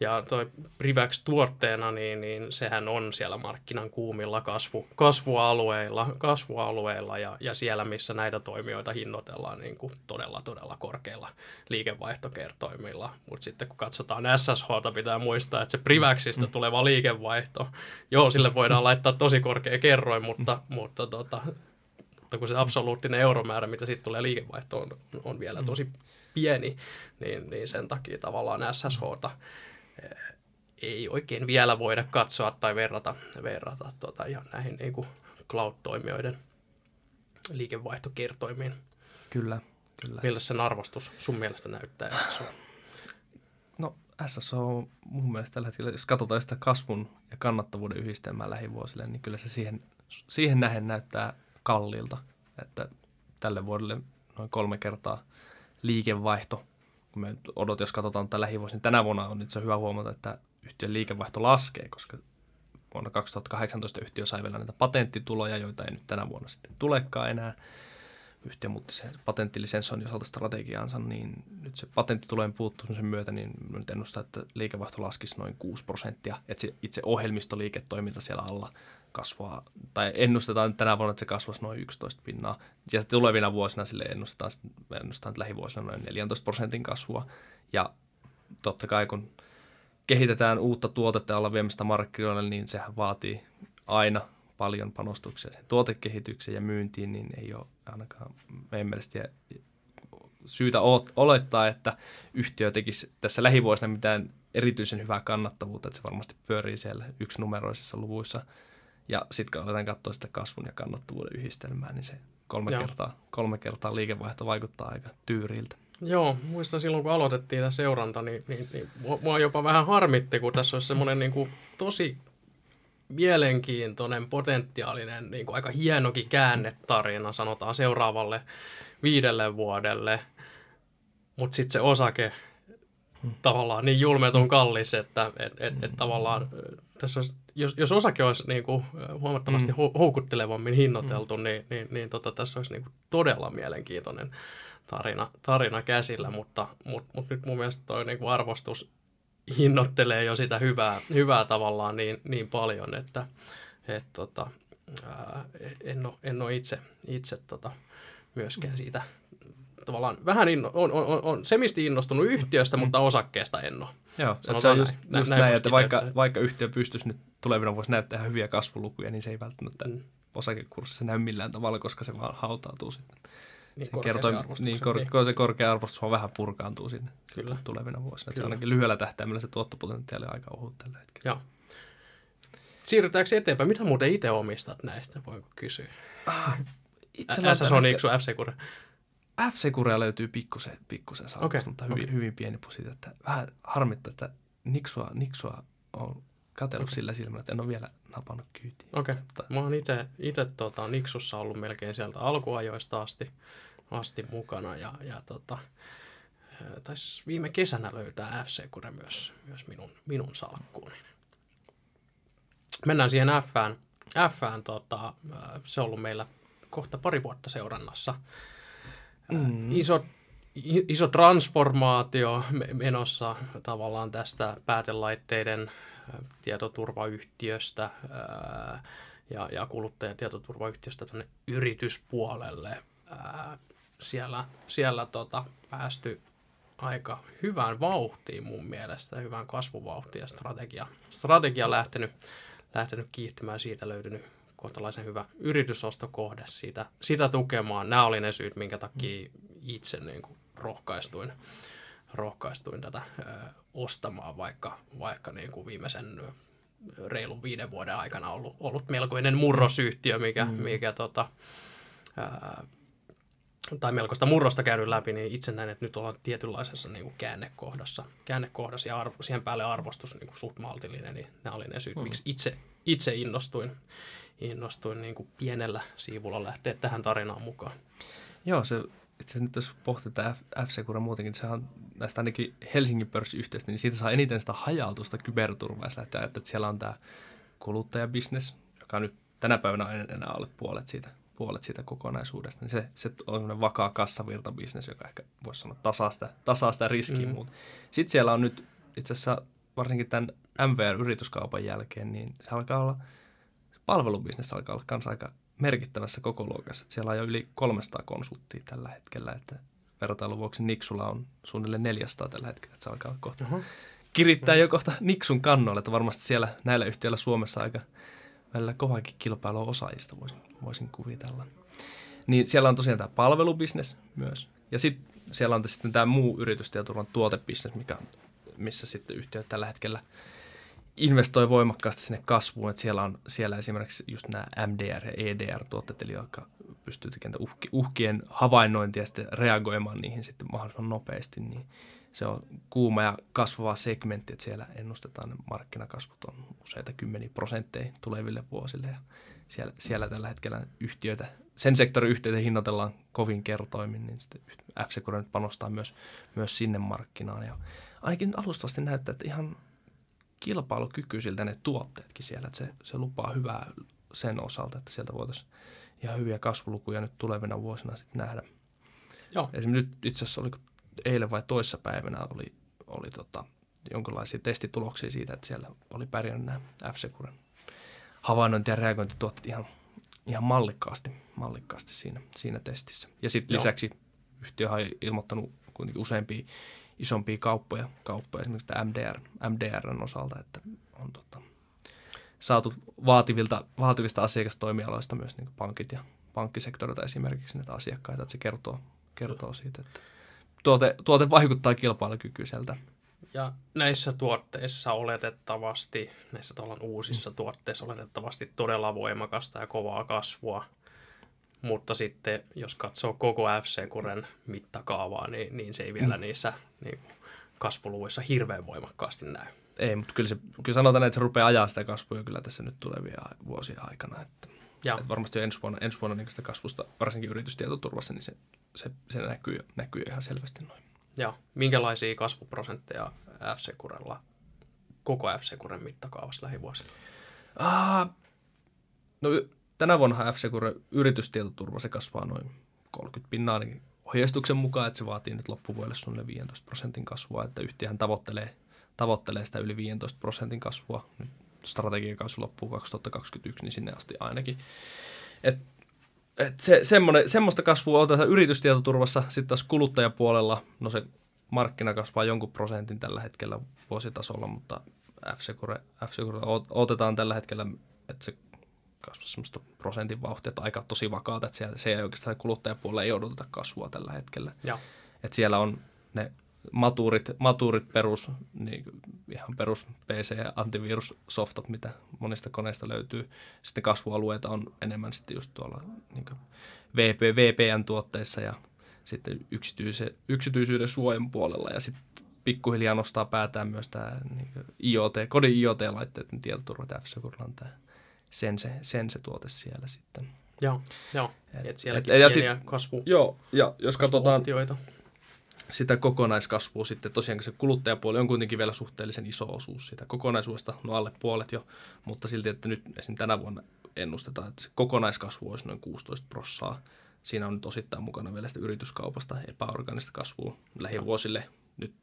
Ja toi Privax tuotteena, niin, niin sehän on siellä markkinan kuumilla kasvu, kasvualueilla, kasvualueilla ja, ja siellä, missä näitä toimijoita hinnoitellaan niin kuin todella, todella korkeilla liikevaihtokertoimilla. Mutta sitten kun katsotaan SSH, pitää muistaa, että se Privaxista tuleva liikevaihto, joo, sille voidaan laittaa tosi korkea kerroin, mutta, mutta, tota, mutta kun se absoluuttinen euromäärä, mitä siitä tulee liikevaihtoon, on, on vielä tosi pieni, niin, niin sen takia tavallaan SSHta ei oikein vielä voida katsoa tai verrata, verrata tota, ihan näihin niin kuin cloud-toimijoiden liikevaihtokertoimiin. Kyllä, kyllä. Millä sen arvostus sun mielestä näyttää SSO? No SSO on mun mielestä tällä hetkellä, jos katsotaan sitä kasvun ja kannattavuuden yhdistelmää lähivuosille, niin kyllä se siihen, siihen nähen näyttää kalliilta, että tälle vuodelle noin kolme kertaa liikevaihto kun me odot, jos katsotaan tätä lähivuosina, niin tänä vuonna on itse hyvä huomata, että yhtiön liikevaihto laskee, koska vuonna 2018 yhtiö sai vielä näitä patenttituloja, joita ei nyt tänä vuonna sitten tulekaan enää. Yhtiö muutti sen patenttilisensoinnin osalta strategiaansa, niin nyt se patenttitulojen puuttumisen myötä, niin nyt ennustaa, että liikevaihto laskisi noin 6 prosenttia, että se itse ohjelmistoliiketoiminta siellä alla kasvaa, tai ennustetaan tänä vuonna, että se kasvaisi noin 11 pinnaa. Ja sitten tulevina vuosina sille ennustetaan, ennustetaan että lähivuosina noin 14 prosentin kasvua. Ja totta kai kun kehitetään uutta tuotetta ja ollaan viemistä markkinoille, niin sehän vaatii aina paljon panostuksia tuotekehitykseen ja myyntiin, niin ei ole ainakaan meidän mielestä syytä olettaa, että yhtiö tekisi tässä lähivuosina mitään erityisen hyvää kannattavuutta, että se varmasti pyörii siellä yksinumeroisissa luvuissa ja sitten kun aletaan katsoa sitä kasvun ja kannattavuuden yhdistelmää, niin se kolme, kertaa, kolme kertaa liikevaihto vaikuttaa aika tyyriltä. Joo, muistan silloin kun aloitettiin tämä seuranta, niin, niin, niin mua jopa vähän harmitti, kun tässä olisi semmoinen niin kuin tosi mielenkiintoinen, potentiaalinen, niin kuin aika hienokin käännetarina, sanotaan seuraavalle viidelle vuodelle, mutta sitten se osake tavallaan niin julmetun kallis, että et, et, et tavallaan tässä olisi, jos, jos osake olisi niin kuin huomattavasti mm. houkuttelevammin hinnoiteltu, mm. niin, niin, niin tota, tässä olisi niin kuin todella mielenkiintoinen tarina, tarina käsillä, mutta, mutta, mutta nyt mun mielestä toi niin kuin arvostus hinnoittelee jo sitä hyvää, hyvää tavallaan niin, niin paljon, että et, tota, ää, en, ole, en ole itse, itse tota, myöskään siitä tavallaan vähän inno, on, on, on, on semisti innostunut yhtiöstä, mm. mutta osakkeesta en ole. Joo, se on just, näin, just näin, näin että vaikka, vaikka yhtiö pystyisi nyt tulevina vuosina näyttää ihan hyviä kasvulukuja, niin se ei välttämättä mm. osakekurssissa näy millään tavalla, koska se vaan hautautuu sitten. Niin, kertoi, niin, kor, niin. se korkea arvostus vaan vähän purkaantuu sinne Kyllä. tulevina vuosina. Kyllä. Se ainakin lyhyellä tähtäimellä se tuottopotentiaali on aika ohut tällä hetkellä. Joo. Siirrytäänkö eteenpäin? Mitä muuten itse omistat näistä, voinko kysyä? Ah, itse SS on FC Kure. FC Kurea löytyy pikkusen, pikkusen saakka, okay, mutta hyvin, okay. hyvin pieni positio. Että vähän harmittaa, että Niksua, Niksua on katsellut okay. sillä silmällä, että en ole vielä napannut kyytiin. Okei. Okay. Mutta... Mä oon itse tota, Niksussa ollut melkein sieltä alkuajoista asti, asti mukana ja, ja tota, taisi viime kesänä löytää FC Kure myös, myös minun, minun salkkuuni. Mennään siihen Fään. Fään tota, se on ollut meillä kohta pari vuotta seurannassa. Mm. Iso, iso transformaatio menossa tavallaan tästä päätelaitteiden tietoturvayhtiöstä ja, ja kuluttajatietoturvayhtiöstä tuonne yrityspuolelle. Siellä, siellä tota, päästy aika hyvään vauhtiin mun mielestä, hyvään kasvuvauhtiin ja strategia, strategia lähtenyt, lähtenyt kiihtymään, siitä löytynyt kohtalaisen hyvä yritysostokohde siitä, sitä tukemaan. Nämä oli ne syyt, minkä takia itse niin kuin rohkaistuin, rohkaistuin tätä ö, ostamaan, vaikka, vaikka niin kuin viimeisen reilun viiden vuoden aikana ollut, ollut melkoinen murrosyhtiö, mikä, mm. mikä tota, ää, tai melkoista murrosta käynyt läpi, niin itse näen, että nyt ollaan tietynlaisessa niin kuin käännekohdassa, käännekohdassa ja arvo, siihen päälle arvostus niin kuin suht maltillinen, niin nämä oli ne syyt, mm. miksi itse, itse innostuin, innostuin niin kuin pienellä siivulla lähteä tähän tarinaan mukaan. Joo, se itse nyt jos pohtii tätä f kura muutenkin, niin sehän näistä ainakin Helsingin pörssiyhteistä, niin siitä saa eniten sitä hajautusta kyberturvaa, että, että siellä on tämä kuluttajabisnes, joka nyt tänä päivänä on enää alle puolet siitä, puolet siitä kokonaisuudesta, niin se, se on vakaa kassavirtabisnes, joka ehkä voisi sanoa tasaa sitä, tasaa sitä riskiä. Mm. Sitten siellä on nyt itse asiassa varsinkin tämän MVR-yrityskaupan jälkeen, niin se alkaa olla, se palvelubisnes alkaa olla kanssa aika merkittävässä koko luokassa. Siellä on jo yli 300 konsulttia tällä hetkellä, että vertailun vuoksi Niksulla on suunnilleen 400 tällä hetkellä, että se alkaa kohta uh-huh. kirittää uh-huh. jo kohta Niksun kannoille, että varmasti siellä näillä yhtiöillä Suomessa aika välillä kovakin kilpailu osaajista voisin, voisin kuvitella. Niin siellä on tosiaan tämä palvelubisnes myös. Ja sitten siellä on sitten tämä muu yritystietoturvan tuotebisnes, mikä missä sitten yhtiöt tällä hetkellä investoi voimakkaasti sinne kasvuun, että siellä on siellä esimerkiksi just nämä MDR ja EDR-tuotteet, eli jotka pystyy tekemään uhki, uhkien havainnointia ja sitten reagoimaan niihin sitten mahdollisimman nopeasti, niin se on kuuma ja kasvava segmentti, että siellä ennustetaan että markkinakasvut on useita kymmeniä prosentteja tuleville vuosille. Ja siellä, siellä tällä hetkellä yhtiöitä, sen sektorin yhtiöitä hinnoitellaan kovin kertoimin, niin sitten f nyt panostaa myös, myös sinne markkinaan. Ja ainakin alustavasti näyttää, että ihan kilpailukykyisiltä ne tuotteetkin siellä, että se, se lupaa hyvää sen osalta, että sieltä voitaisiin ihan hyviä kasvulukuja nyt tulevina vuosina sitten nähdä. Joo. Esimerkiksi nyt itse asiassa oliko eilen vai toissa päivänä oli, oli tota, jonkinlaisia testituloksia siitä, että siellä oli pärjännyt nämä f havainnointi- ja reagointituotteet ihan, ihan mallikkaasti, mallikkaasti siinä, siinä testissä. Ja sitten lisäksi yhtiö on ilmoittanut kuitenkin useampia isompia kauppoja, kauppoja esimerkiksi MDR, MDRn osalta, että on tota, saatu vaativilta, vaativista asiakastoimialoista myös niin pankit ja pankkisektorilta esimerkiksi näitä asiakkaita, että se kertoo, kertoo siitä, että tuote, tuote vaikuttaa kilpailukykyiseltä. Ja näissä tuotteissa oletettavasti, näissä uusissa mm. tuotteissa oletettavasti todella voimakasta ja kovaa kasvua, mutta sitten jos katsoo koko FC-kuren mittakaavaa, niin, niin se ei vielä mm. niissä niin kasvuluvuissa hirveän voimakkaasti näy. Ei, mutta kyllä, se, kyllä sanotaan, että se rupeaa ajaa sitä kasvua kyllä tässä nyt tulevia vuosia aikana. Että, että varmasti jo ensi vuonna, ensi vuonna niin sitä kasvusta, varsinkin yritystietoturvassa, niin se, se, se näkyy, näkyy ihan selvästi noin. Ja minkälaisia kasvuprosentteja FC-kurella, koko FC-kuren mittakaavassa lähivuosina? Ah, no tänä vuonna FC yritystietoturva se kasvaa noin 30 pinnaa niin ohjeistuksen mukaan, että se vaatii nyt loppuvuodelle suunnilleen 15 prosentin kasvua, että yhtiöhän tavoittelee, tavoittelee sitä yli 15 prosentin kasvua. Nyt strategiakausi loppuu 2021, niin sinne asti ainakin. Et, et se, semmoista kasvua on tässä yritystietoturvassa, sitten taas kuluttajapuolella, no se markkina kasvaa jonkun prosentin tällä hetkellä vuositasolla, mutta F-Secure, F-Secure otetaan tällä hetkellä, että se kasvaa semmoista prosentin vauhtia, että aika tosi vakaata, että siellä, se ei oikeastaan kuluttajapuolella ei odoteta kasvua tällä hetkellä. Ja. Että siellä on ne matuurit, matuurit perus, niin ihan perus PC- ja antivirussoftat, mitä monista koneista löytyy. Sitten kasvualueita on enemmän sitten just tuolla niin VP, VPN-tuotteissa ja sitten yksityise, yksityisyyden suojan puolella. Ja sitten pikkuhiljaa nostaa päätään myös tämä niin IoT, kodin f on tämä sen se, sen se tuote siellä sitten. Joo, joo. Et, et sielläkin et, ja sit, kasvu, Joo, ja jos katsotaan sitä kokonaiskasvua sitten, tosiaan se kuluttajapuoli on kuitenkin vielä suhteellisen iso osuus sitä kokonaisuudesta, no alle puolet jo, mutta silti, että nyt esim. tänä vuonna ennustetaan, että se kokonaiskasvu olisi noin 16 prossaa. Siinä on nyt osittain mukana vielä sitä yrityskaupasta epäorganista kasvua lähivuosille. Nyt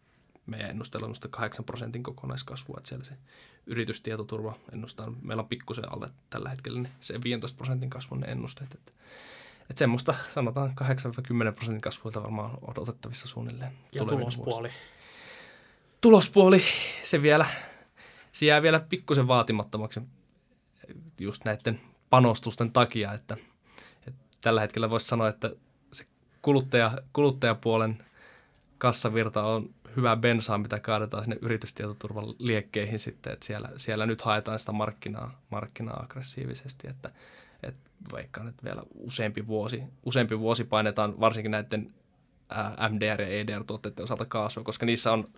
meidän ennusteella on 8 prosentin kokonaiskasvua, että siellä se yritystietoturva ennustaa, meillä on pikkusen alle tällä hetkellä niin se 15 prosentin kasvun ne ennusteet. Että, että semmoista sanotaan 8-10 prosentin kasvuilta varmaan odotettavissa suunnilleen. Ja tulospuoli? Vuosi. Tulospuoli, se vielä, se jää vielä pikkusen vaatimattomaksi just näiden panostusten takia, että, että tällä hetkellä voisi sanoa, että se kuluttaja, kuluttajapuolen kassavirta on hyvää bensaa, mitä kaadetaan sinne yritystietoturvan liekkeihin sitten, että siellä, siellä nyt haetaan sitä markkinaa, markkinaa aggressiivisesti, että, että vaikka nyt vielä useampi vuosi, useampi vuosi painetaan varsinkin näiden MDR- ja EDR-tuotteiden osalta kaasua, koska niissä on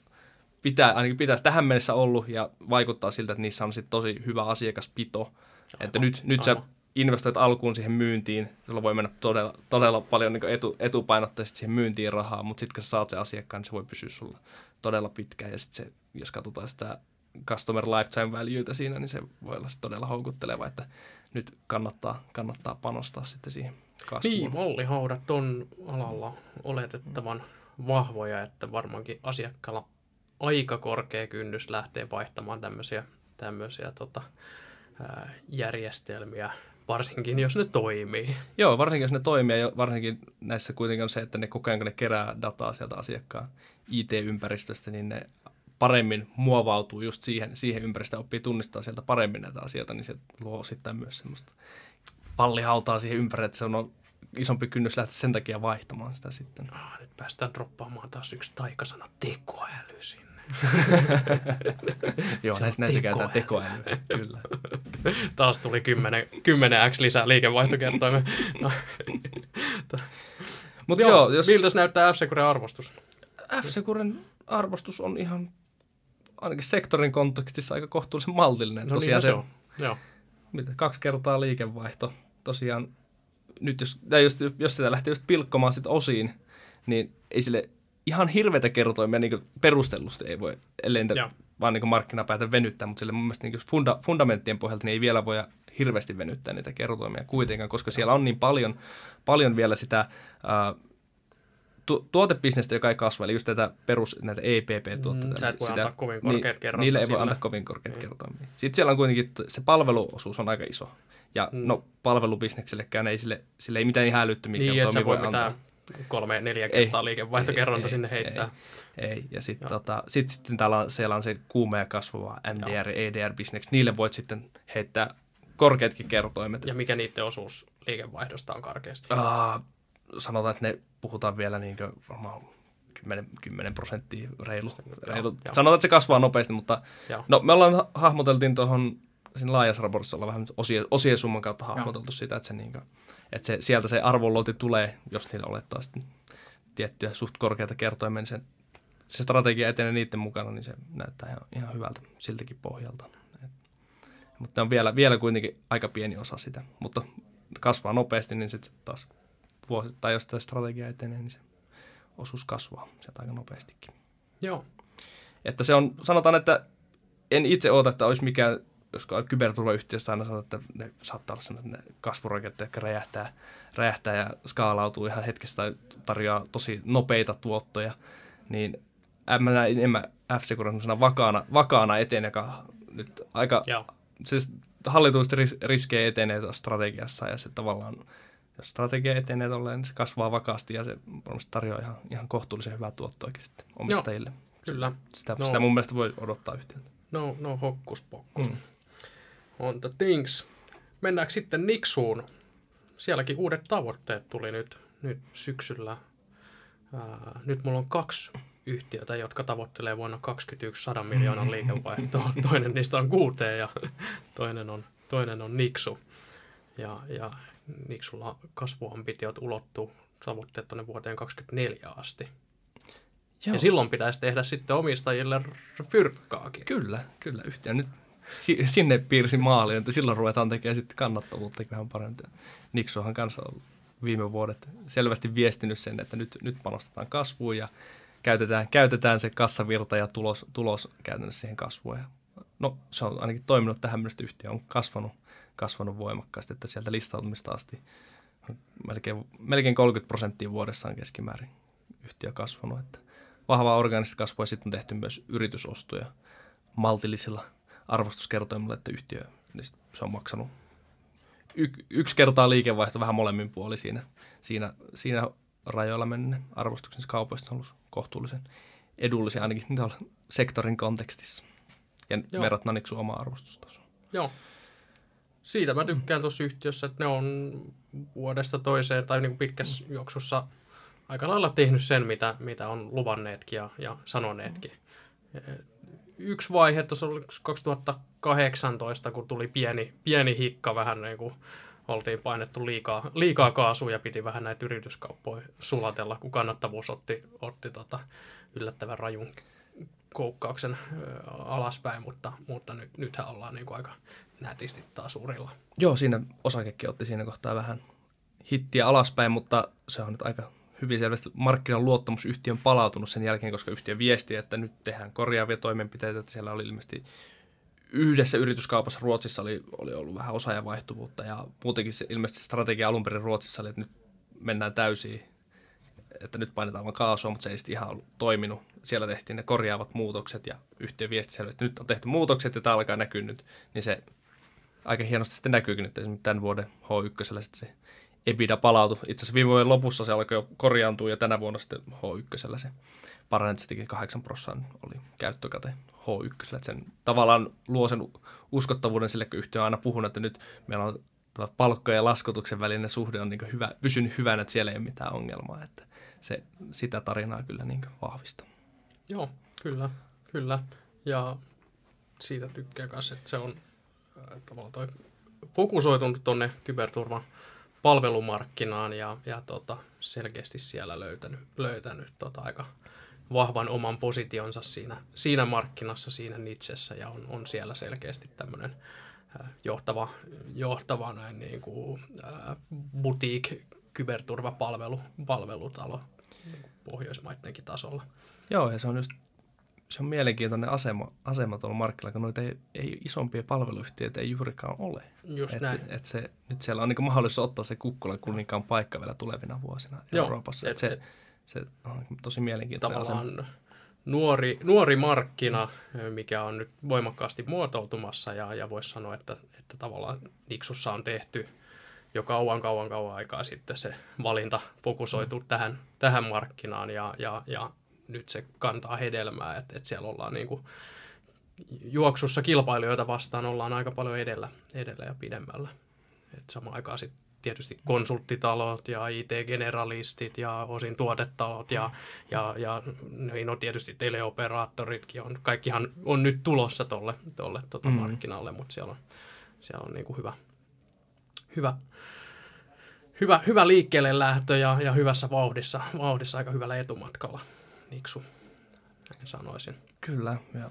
pitää, ainakin pitäisi tähän mennessä ollut ja vaikuttaa siltä, että niissä on sitten tosi hyvä asiakaspito. Aivan, että nyt, nyt sä investoit alkuun siihen myyntiin, sulla voi mennä todella, todella paljon niin etu, etupainotteisesti siihen myyntiin rahaa, mutta sitten kun sä saat sen asiakkaan, niin se voi pysyä sulla todella pitkään. Ja sitten jos katsotaan sitä customer lifetime valueita siinä, niin se voi olla todella houkutteleva, että nyt kannattaa, kannattaa panostaa sitten siihen kasvuun. Niin, vollihaudat on alalla oletettavan vahvoja, että varmaankin asiakkaalla aika korkea kynnys lähtee vaihtamaan tämmöisiä, tämmöisiä tota, järjestelmiä, varsinkin jos ne toimii. Joo, varsinkin jos ne toimii, ja varsinkin näissä kuitenkin on se, että ne koko ajan kun ne kerää dataa sieltä asiakkaan IT-ympäristöstä, niin ne paremmin muovautuu just siihen, siihen ympäristöön, oppii tunnistaa sieltä paremmin näitä asioita, niin se luo osittain myös semmoista pallihautaa siihen ympärille, että se on isompi kynnys lähteä sen takia vaihtamaan sitä sitten. Ah, nyt päästään droppaamaan taas yksi taikasana tekoäly sinne. Joo, Se näissä, näissä käytetään tekoäly. tekoälyä, kyllä. Taas tuli 10, 10x lisää liikevaihtokertoimia. No. Mutta joo, jos Miltä se näyttää f arvostus? F-Securen arvostus on ihan ainakin sektorin kontekstissa aika kohtuullisen maltillinen. No Tosiaan niin, se on. Joo. mitä, kaksi kertaa liikevaihto. Tosiaan nyt jos, tai jos, jos sitä lähtee just pilkkomaan sit osiin, niin ei sille ihan hirveitä kertoimia niin perustellusti ei voi, ellei niitä vaan niin markkinapäätä venyttää, mutta sille mun mielestä niin funda, fundamenttien pohjalta niin ei vielä voi hirveästi venyttää niitä kertoimia kuitenkaan, koska siellä on niin paljon, paljon vielä sitä ää, tu- tuotebisnestä, joka ei kasva, eli just tätä perus, näitä EPP-tuotteita. Mm, sä et voi sitä, antaa kovin korkeat kerrointa Niille ei voi antaa kovin korkeat Ei. kertoimia. Sitten siellä on kuitenkin, se palveluosuus on aika iso. Ja Mm. no palvelubisneksellekään ei sille, sille ei mitään ihan älyttömiä Niin, kertoimia voi voi pitää antaa. Kolme, neljä Ei, kertaa liikevaihtokerronta ei, sinne ei, heittää. Ei, ei. ja sitten Joo. tota, sit, sitten täällä on, siellä on se kuuma ja kasvava MDR ja EDR-bisneks. Niille voit sitten heittää korkeatkin kertoimet. Ja mikä niiden osuus liikevaihdosta on karkeasti? Uh, sanotaan, että ne puhutaan vielä niin kuin varmaan 10, 10 prosenttia reilu. reilu. joo. Sanotaan, että se kasvaa nopeasti, mutta Joo. no, me ollaan ha- hahmoteltiin tuohon siinä laajassa raportissa ollaan vähän osien, osien summan kautta hahmoteltu sitä, että, se, niin kuin, että se, sieltä se arvonluoti tulee, jos niillä olettaa sitten tiettyjä suht korkeita kertoimia, niin se, se strategia etenee niiden mukana, niin se näyttää ihan, ihan hyvältä siltäkin pohjalta. Et, mutta ne on vielä, vielä kuitenkin aika pieni osa sitä, mutta kasvaa nopeasti, niin sitten taas vuosi, tai jos tämä strategia etenee, niin se osuus kasvaa sieltä aika nopeastikin. Joo. Että se on, sanotaan, että en itse oota, että olisi mikään, jos kyberturvayhtiöstä aina sanotaan, että ne saattaa olla sellainen, että ne räjähtää, räjähtää ja skaalautuu ihan hetkessä tai tarjoaa tosi nopeita tuottoja, niin en mä näe enemmän f vakaana, vakaana eteen, joka nyt aika Joo. siis hallitusti ris- riskejä etenee strategiassa ja se tavallaan, jos strategia etenee tolleen, niin se kasvaa vakaasti ja se varmasti tarjoaa ihan, ihan kohtuullisen hyvää tuottoakin sitten omistajille. Kyllä. Sitä, no. sitä mun mielestä voi odottaa yhtiöltä. No, no hokkus pokkus. Mm. On the things. Mennäänkö sitten Niksuun? Sielläkin uudet tavoitteet tuli nyt, nyt syksyllä. Ää, nyt mulla on kaksi yhtiötä, jotka tavoittelee vuonna 2021 100 miljoonan liikevaihtoa. Toinen niistä on kuuteen ja toinen on, toinen on Niksu. Ja, ja Niksulla kasvuambitiot ulottuu tavoitteet tuonne vuoteen 2024 asti. Joo. Ja silloin pitäisi tehdä sitten omistajille fyrkkaakin. Kyllä, kyllä. Yhtiö nyt sinne piirsi maaliin, että silloin ruvetaan tekemään sitten kannattavuutta vähän paremmin. Niksuhan kanssa on viime vuodet selvästi viestinyt sen, että nyt, nyt panostetaan kasvuun ja käytetään, käytetään se kassavirta ja tulos, tulos käytännössä siihen kasvuun. Ja no, se on ainakin toiminut tähän mennessä, yhtiö on kasvanut, kasvanut voimakkaasti, että sieltä listautumista asti melkein, melkein 30 prosenttia vuodessa on keskimäärin yhtiö kasvanut, että vahvaa orgaanista kasvua sitten on tehty myös yritysostoja maltillisilla arvostuskertoimilla, että yhtiö niin se on maksanut y- yksi kertaa liikevaihto vähän molemmin puoli siinä, siinä, siinä rajoilla mennä arvostuksensa kaupoista on ollut kohtuullisen edullisia ainakin sektorin kontekstissa ja Joo. Verrattuna Niksun oma arvostustaso. Joo. Siitä mä tykkään tuossa yhtiössä, että ne on vuodesta toiseen tai niin kuin pitkässä juoksussa aika lailla tehnyt sen, mitä, mitä on luvanneetkin ja, ja sanoneetkin. Yksi vaihe tuossa oli 2018, kun tuli pieni, pieni hikka vähän niin kuin oltiin painettu liikaa, liikaa kaasua ja piti vähän näitä yrityskauppoja sulatella, kun kannattavuus otti, otti tota yllättävän rajun koukkauksen alaspäin, mutta, mutta nyt, nythän ollaan niin kuin aika nätisti taas urilla. Joo, siinä osakekin otti siinä kohtaa vähän hittiä alaspäin, mutta se on nyt aika hyvin selvästi markkinan luottamus yhtiön palautunut sen jälkeen, koska yhtiö viesti, että nyt tehdään korjaavia toimenpiteitä, että siellä oli ilmeisesti yhdessä yrityskaupassa Ruotsissa oli, oli ollut vähän osaajavaihtuvuutta ja muutenkin se, ilmeisesti strategia alun perin Ruotsissa oli, että nyt mennään täysiin, että nyt painetaan vaan kaasua, mutta se ei ihan ollut toiminut. Siellä tehtiin ne korjaavat muutokset ja yhtiö viesti selvästi, että nyt on tehty muutokset ja tämä alkaa näkyä nyt, niin se aika hienosti sitten näkyykin nyt esimerkiksi tämän vuoden H1 se EBITDA palautui. Itse asiassa viime vuoden lopussa se alkoi jo korjaantua ja tänä vuonna sitten H1 se parani, se teki 8 prosenttia oli käyttökate H1. Että sen tavallaan luo sen uskottavuuden sille, kun yhtiö on aina puhunut, että nyt meillä on palkkojen ja laskutuksen välinen suhde on niin hyvä, pysynyt hyvänä, että siellä ei ole mitään ongelmaa. Että se sitä tarinaa kyllä niin vahvistaa. Joo, kyllä, kyllä. Ja siitä tykkää myös, että se on äh, tavallaan toi fokusoitunut tuonne kyberturvan palvelumarkkinaan ja, ja tota, selkeästi siellä löytänyt, löytänyt tota, aika vahvan oman positionsa siinä, siinä markkinassa, siinä nitsessä ja on, on siellä selkeästi tämmöinen johtava, johtava näin niin kuin, äh, boutique kyberturvapalvelu, palvelutalo niin Pohjoismaidenkin tasolla. Joo, ja se on just se on mielenkiintoinen asema, asema tuolla markkinoilla, kun noita ei, ei isompia palveluyhtiöitä ei juurikaan ole. Just et, näin. Et se, nyt siellä on niin mahdollisuus ottaa se kukkulan kuninkaan paikka vielä tulevina vuosina Joo, Euroopassa. Et, et, se, se on tosi mielenkiintoinen tavallaan asema. Nuori, nuori markkina, mikä on nyt voimakkaasti muotoutumassa ja, ja voisi sanoa, että, että tavallaan Nixussa on tehty jo kauan, kauan, kauan aikaa sitten se valinta fokusoitu mm. tähän, tähän markkinaan ja, ja, ja nyt se kantaa hedelmää, että, että siellä ollaan niin kuin juoksussa kilpailijoita vastaan ollaan aika paljon edellä, edellä ja pidemmällä. Et samaan aikaan sitten tietysti konsulttitalot ja IT-generalistit ja osin tuotetalot ja, ja, ja niin on tietysti teleoperaattoritkin. On, kaikkihan on nyt tulossa tuolle tolle, tota mm. markkinalle, mutta siellä on, siellä on niin kuin hyvä, hyvä, hyvä, hyvä liikkeelle lähtö ja, ja hyvässä vauhdissa, vauhdissa aika hyvällä etumatkalla. Niksu, näin sanoisin. Kyllä, ja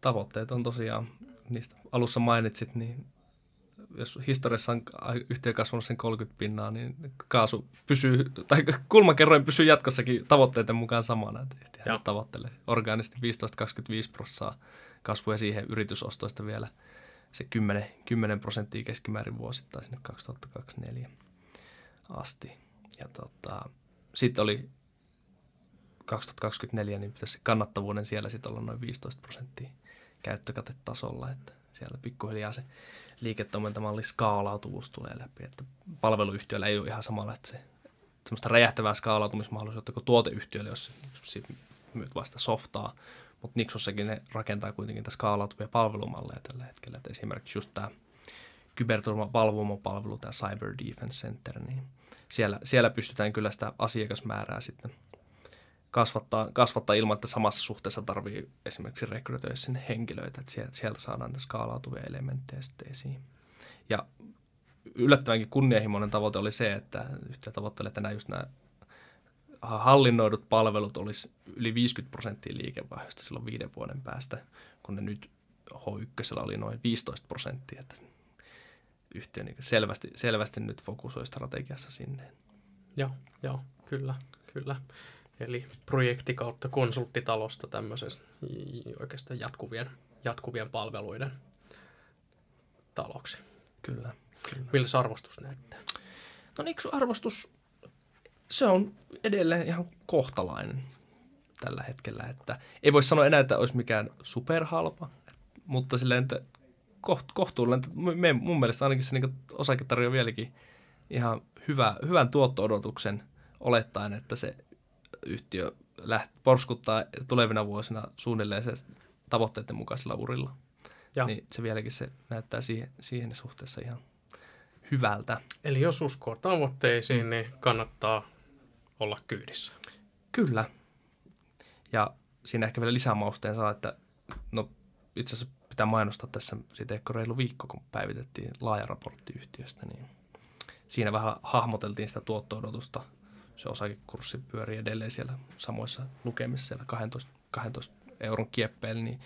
tavoitteet on tosiaan, niistä alussa mainitsit, niin jos historiassa on yhtiö kasvanut sen 30 pinnaa, niin kaasu pysyy, tai kulmakerroin pysyy jatkossakin tavoitteiden mukaan samana. Että tavoittelee orgaanisesti 15-25 prosenttia kasvua ja siihen yritysostoista vielä se 10, 10 prosenttia keskimäärin vuosittain sinne 2024 asti. Ja tota, sitten oli 2024, niin pitäisi kannattavuuden siellä sitten olla noin 15 prosenttia käyttökatetasolla, että siellä pikkuhiljaa se liiketoimintamalli skaalautuvuus tulee läpi, että palveluyhtiöllä ei ole ihan samalla, että se semmoista räjähtävää skaalautumismahdollisuutta kuin tuoteyhtiöllä, jos myyt vasta softaa, mutta Nixossakin ne rakentaa kuitenkin tässä skaalautuvia palvelumalleja tällä hetkellä, että esimerkiksi just tämä kyberturvan valvomopalvelu, tämä Cyber Defense Center, niin siellä, siellä pystytään kyllä sitä asiakasmäärää sitten kasvattaa, kasvattaa ilman, että samassa suhteessa tarvii esimerkiksi rekrytoida sinne henkilöitä, että sieltä, sieltä saadaan skaalautuvia elementtejä sitten esiin. Ja yllättävänkin kunnianhimoinen tavoite oli se, että yhtä tavoittelee, että nämä just nämä hallinnoidut palvelut olisi yli 50 prosenttia liikevaihdosta silloin viiden vuoden päästä, kun ne nyt H1 oli noin 15 prosenttia, että yhtiö niin selvästi, selvästi nyt fokusoi strategiassa sinne. Joo, joo, kyllä, kyllä. Eli projekti kautta konsulttitalosta tämmöisessä oikeastaan jatkuvien, jatkuvien palveluiden taloksi. Kyllä. kyllä. Miltä arvostus näyttää? No niin, arvostus, se on edelleen ihan kohtalainen tällä hetkellä. Että ei voi sanoa enää, että olisi mikään superhalpa, mutta silleen, että koht, kohtuullinen. Me, mun mielestä ainakin se niin osake tarjoaa vieläkin ihan hyvä, hyvän tuotto-odotuksen olettaen, että se yhtiö läht, porskuttaa tulevina vuosina suunnilleen se tavoitteiden mukaisella urilla. Ja. Niin se vieläkin se näyttää siihen, siihen suhteessa ihan hyvältä. Eli jos uskoo tavoitteisiin, mm. niin kannattaa olla kyydissä. Kyllä. Ja siinä ehkä vielä lisämausteen saa, että no itse asiassa pitää mainostaa tässä, siitä ehkä reilu viikko, kun päivitettiin laaja raportti yhtiöstä, niin siinä vähän hahmoteltiin sitä tuotto-odotusta – se osakekurssi pyörii edelleen siellä samoissa lukemissa siellä 12, 12 euron kieppeillä, niin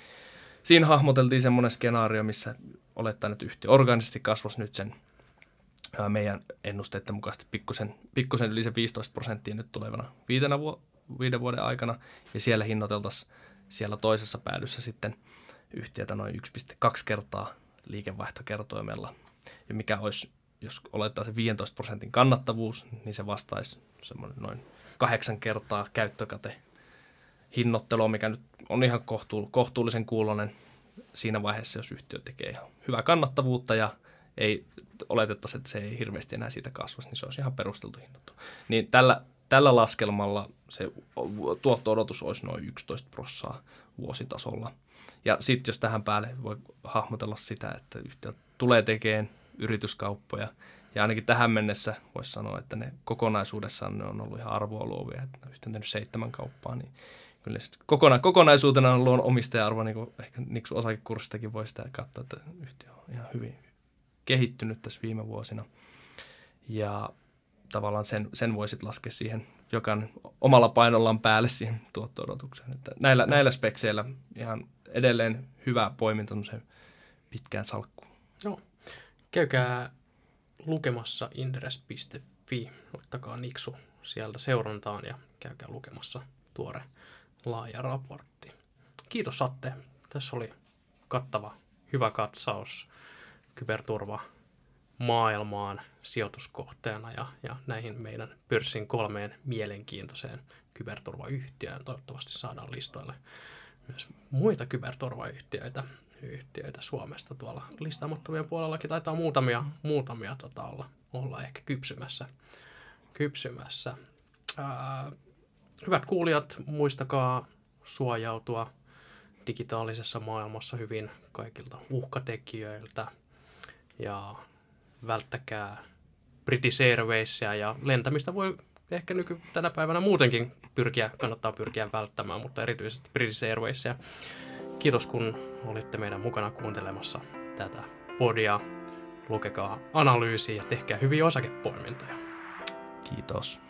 siinä hahmoteltiin semmoinen skenaario, missä olettaen, että yhtiö organisesti kasvaisi nyt sen meidän ennusteiden mukaisesti pikkusen, pikkusen yli se 15 prosenttia nyt tulevana viitenä vu- viiden vuoden aikana, ja siellä hinnoiteltaisiin siellä toisessa päädyssä sitten yhtiötä noin 1,2 kertaa liikevaihtokertoimella, ja mikä olisi, jos se 15 prosentin kannattavuus, niin se vastaisi semmoinen noin kahdeksan kertaa käyttökate hinnoittelua, mikä nyt on ihan kohtuullisen kuulonen siinä vaiheessa, jos yhtiö tekee ihan hyvää kannattavuutta ja ei oletettaisi, että se ei hirveästi enää siitä kasvaisi, niin se olisi ihan perusteltu hinnoittelu. Niin tällä, tällä laskelmalla se tuotto-odotus olisi noin 11 prossaa vuositasolla. Ja sitten jos tähän päälle voi hahmotella sitä, että yhtiö tulee tekemään yrityskauppoja, ja ainakin tähän mennessä voisi sanoa, että ne kokonaisuudessaan ne on ollut ihan arvoa luovia, että on tehnyt seitsemän kauppaa, niin kyllä kokona, kokonaisuutena on luonut omistaja-arvo, niin kuin ehkä Niksu osakekurssistakin voi sitä katsoa, että yhtiö on ihan hyvin kehittynyt tässä viime vuosina. Ja tavallaan sen, sen voisit laskea siihen jokainen omalla painollaan päälle siihen tuotto-odotukseen. Että näillä, näillä spekseillä ihan edelleen hyvä poiminta se pitkään salkkuun. Joo. Käykää lukemassa inderes.fi, ottakaa Niksu sieltä seurantaan ja käykää lukemassa tuore laaja raportti. Kiitos Atte. Tässä oli kattava, hyvä katsaus kyberturva maailmaan sijoituskohteena ja, ja näihin meidän pörssin kolmeen mielenkiintoiseen kyberturvayhtiöön. Toivottavasti saadaan listoille myös muita kyberturvayhtiöitä yhtiöitä Suomesta. Tuolla listaamattomien puolellakin taitaa muutamia, muutamia tota olla, olla ehkä kypsymässä. kypsymässä. Ää, hyvät kuulijat, muistakaa suojautua digitaalisessa maailmassa hyvin kaikilta uhkatekijöiltä ja välttäkää British Airwaysia ja lentämistä voi ehkä nyky tänä päivänä muutenkin pyrkiä, kannattaa pyrkiä välttämään, mutta erityisesti British Airwaysia. Kiitos kun olitte meidän mukana kuuntelemassa tätä podia. Lukekaa analyysiä ja tehkää hyviä osakepoimintoja. Kiitos.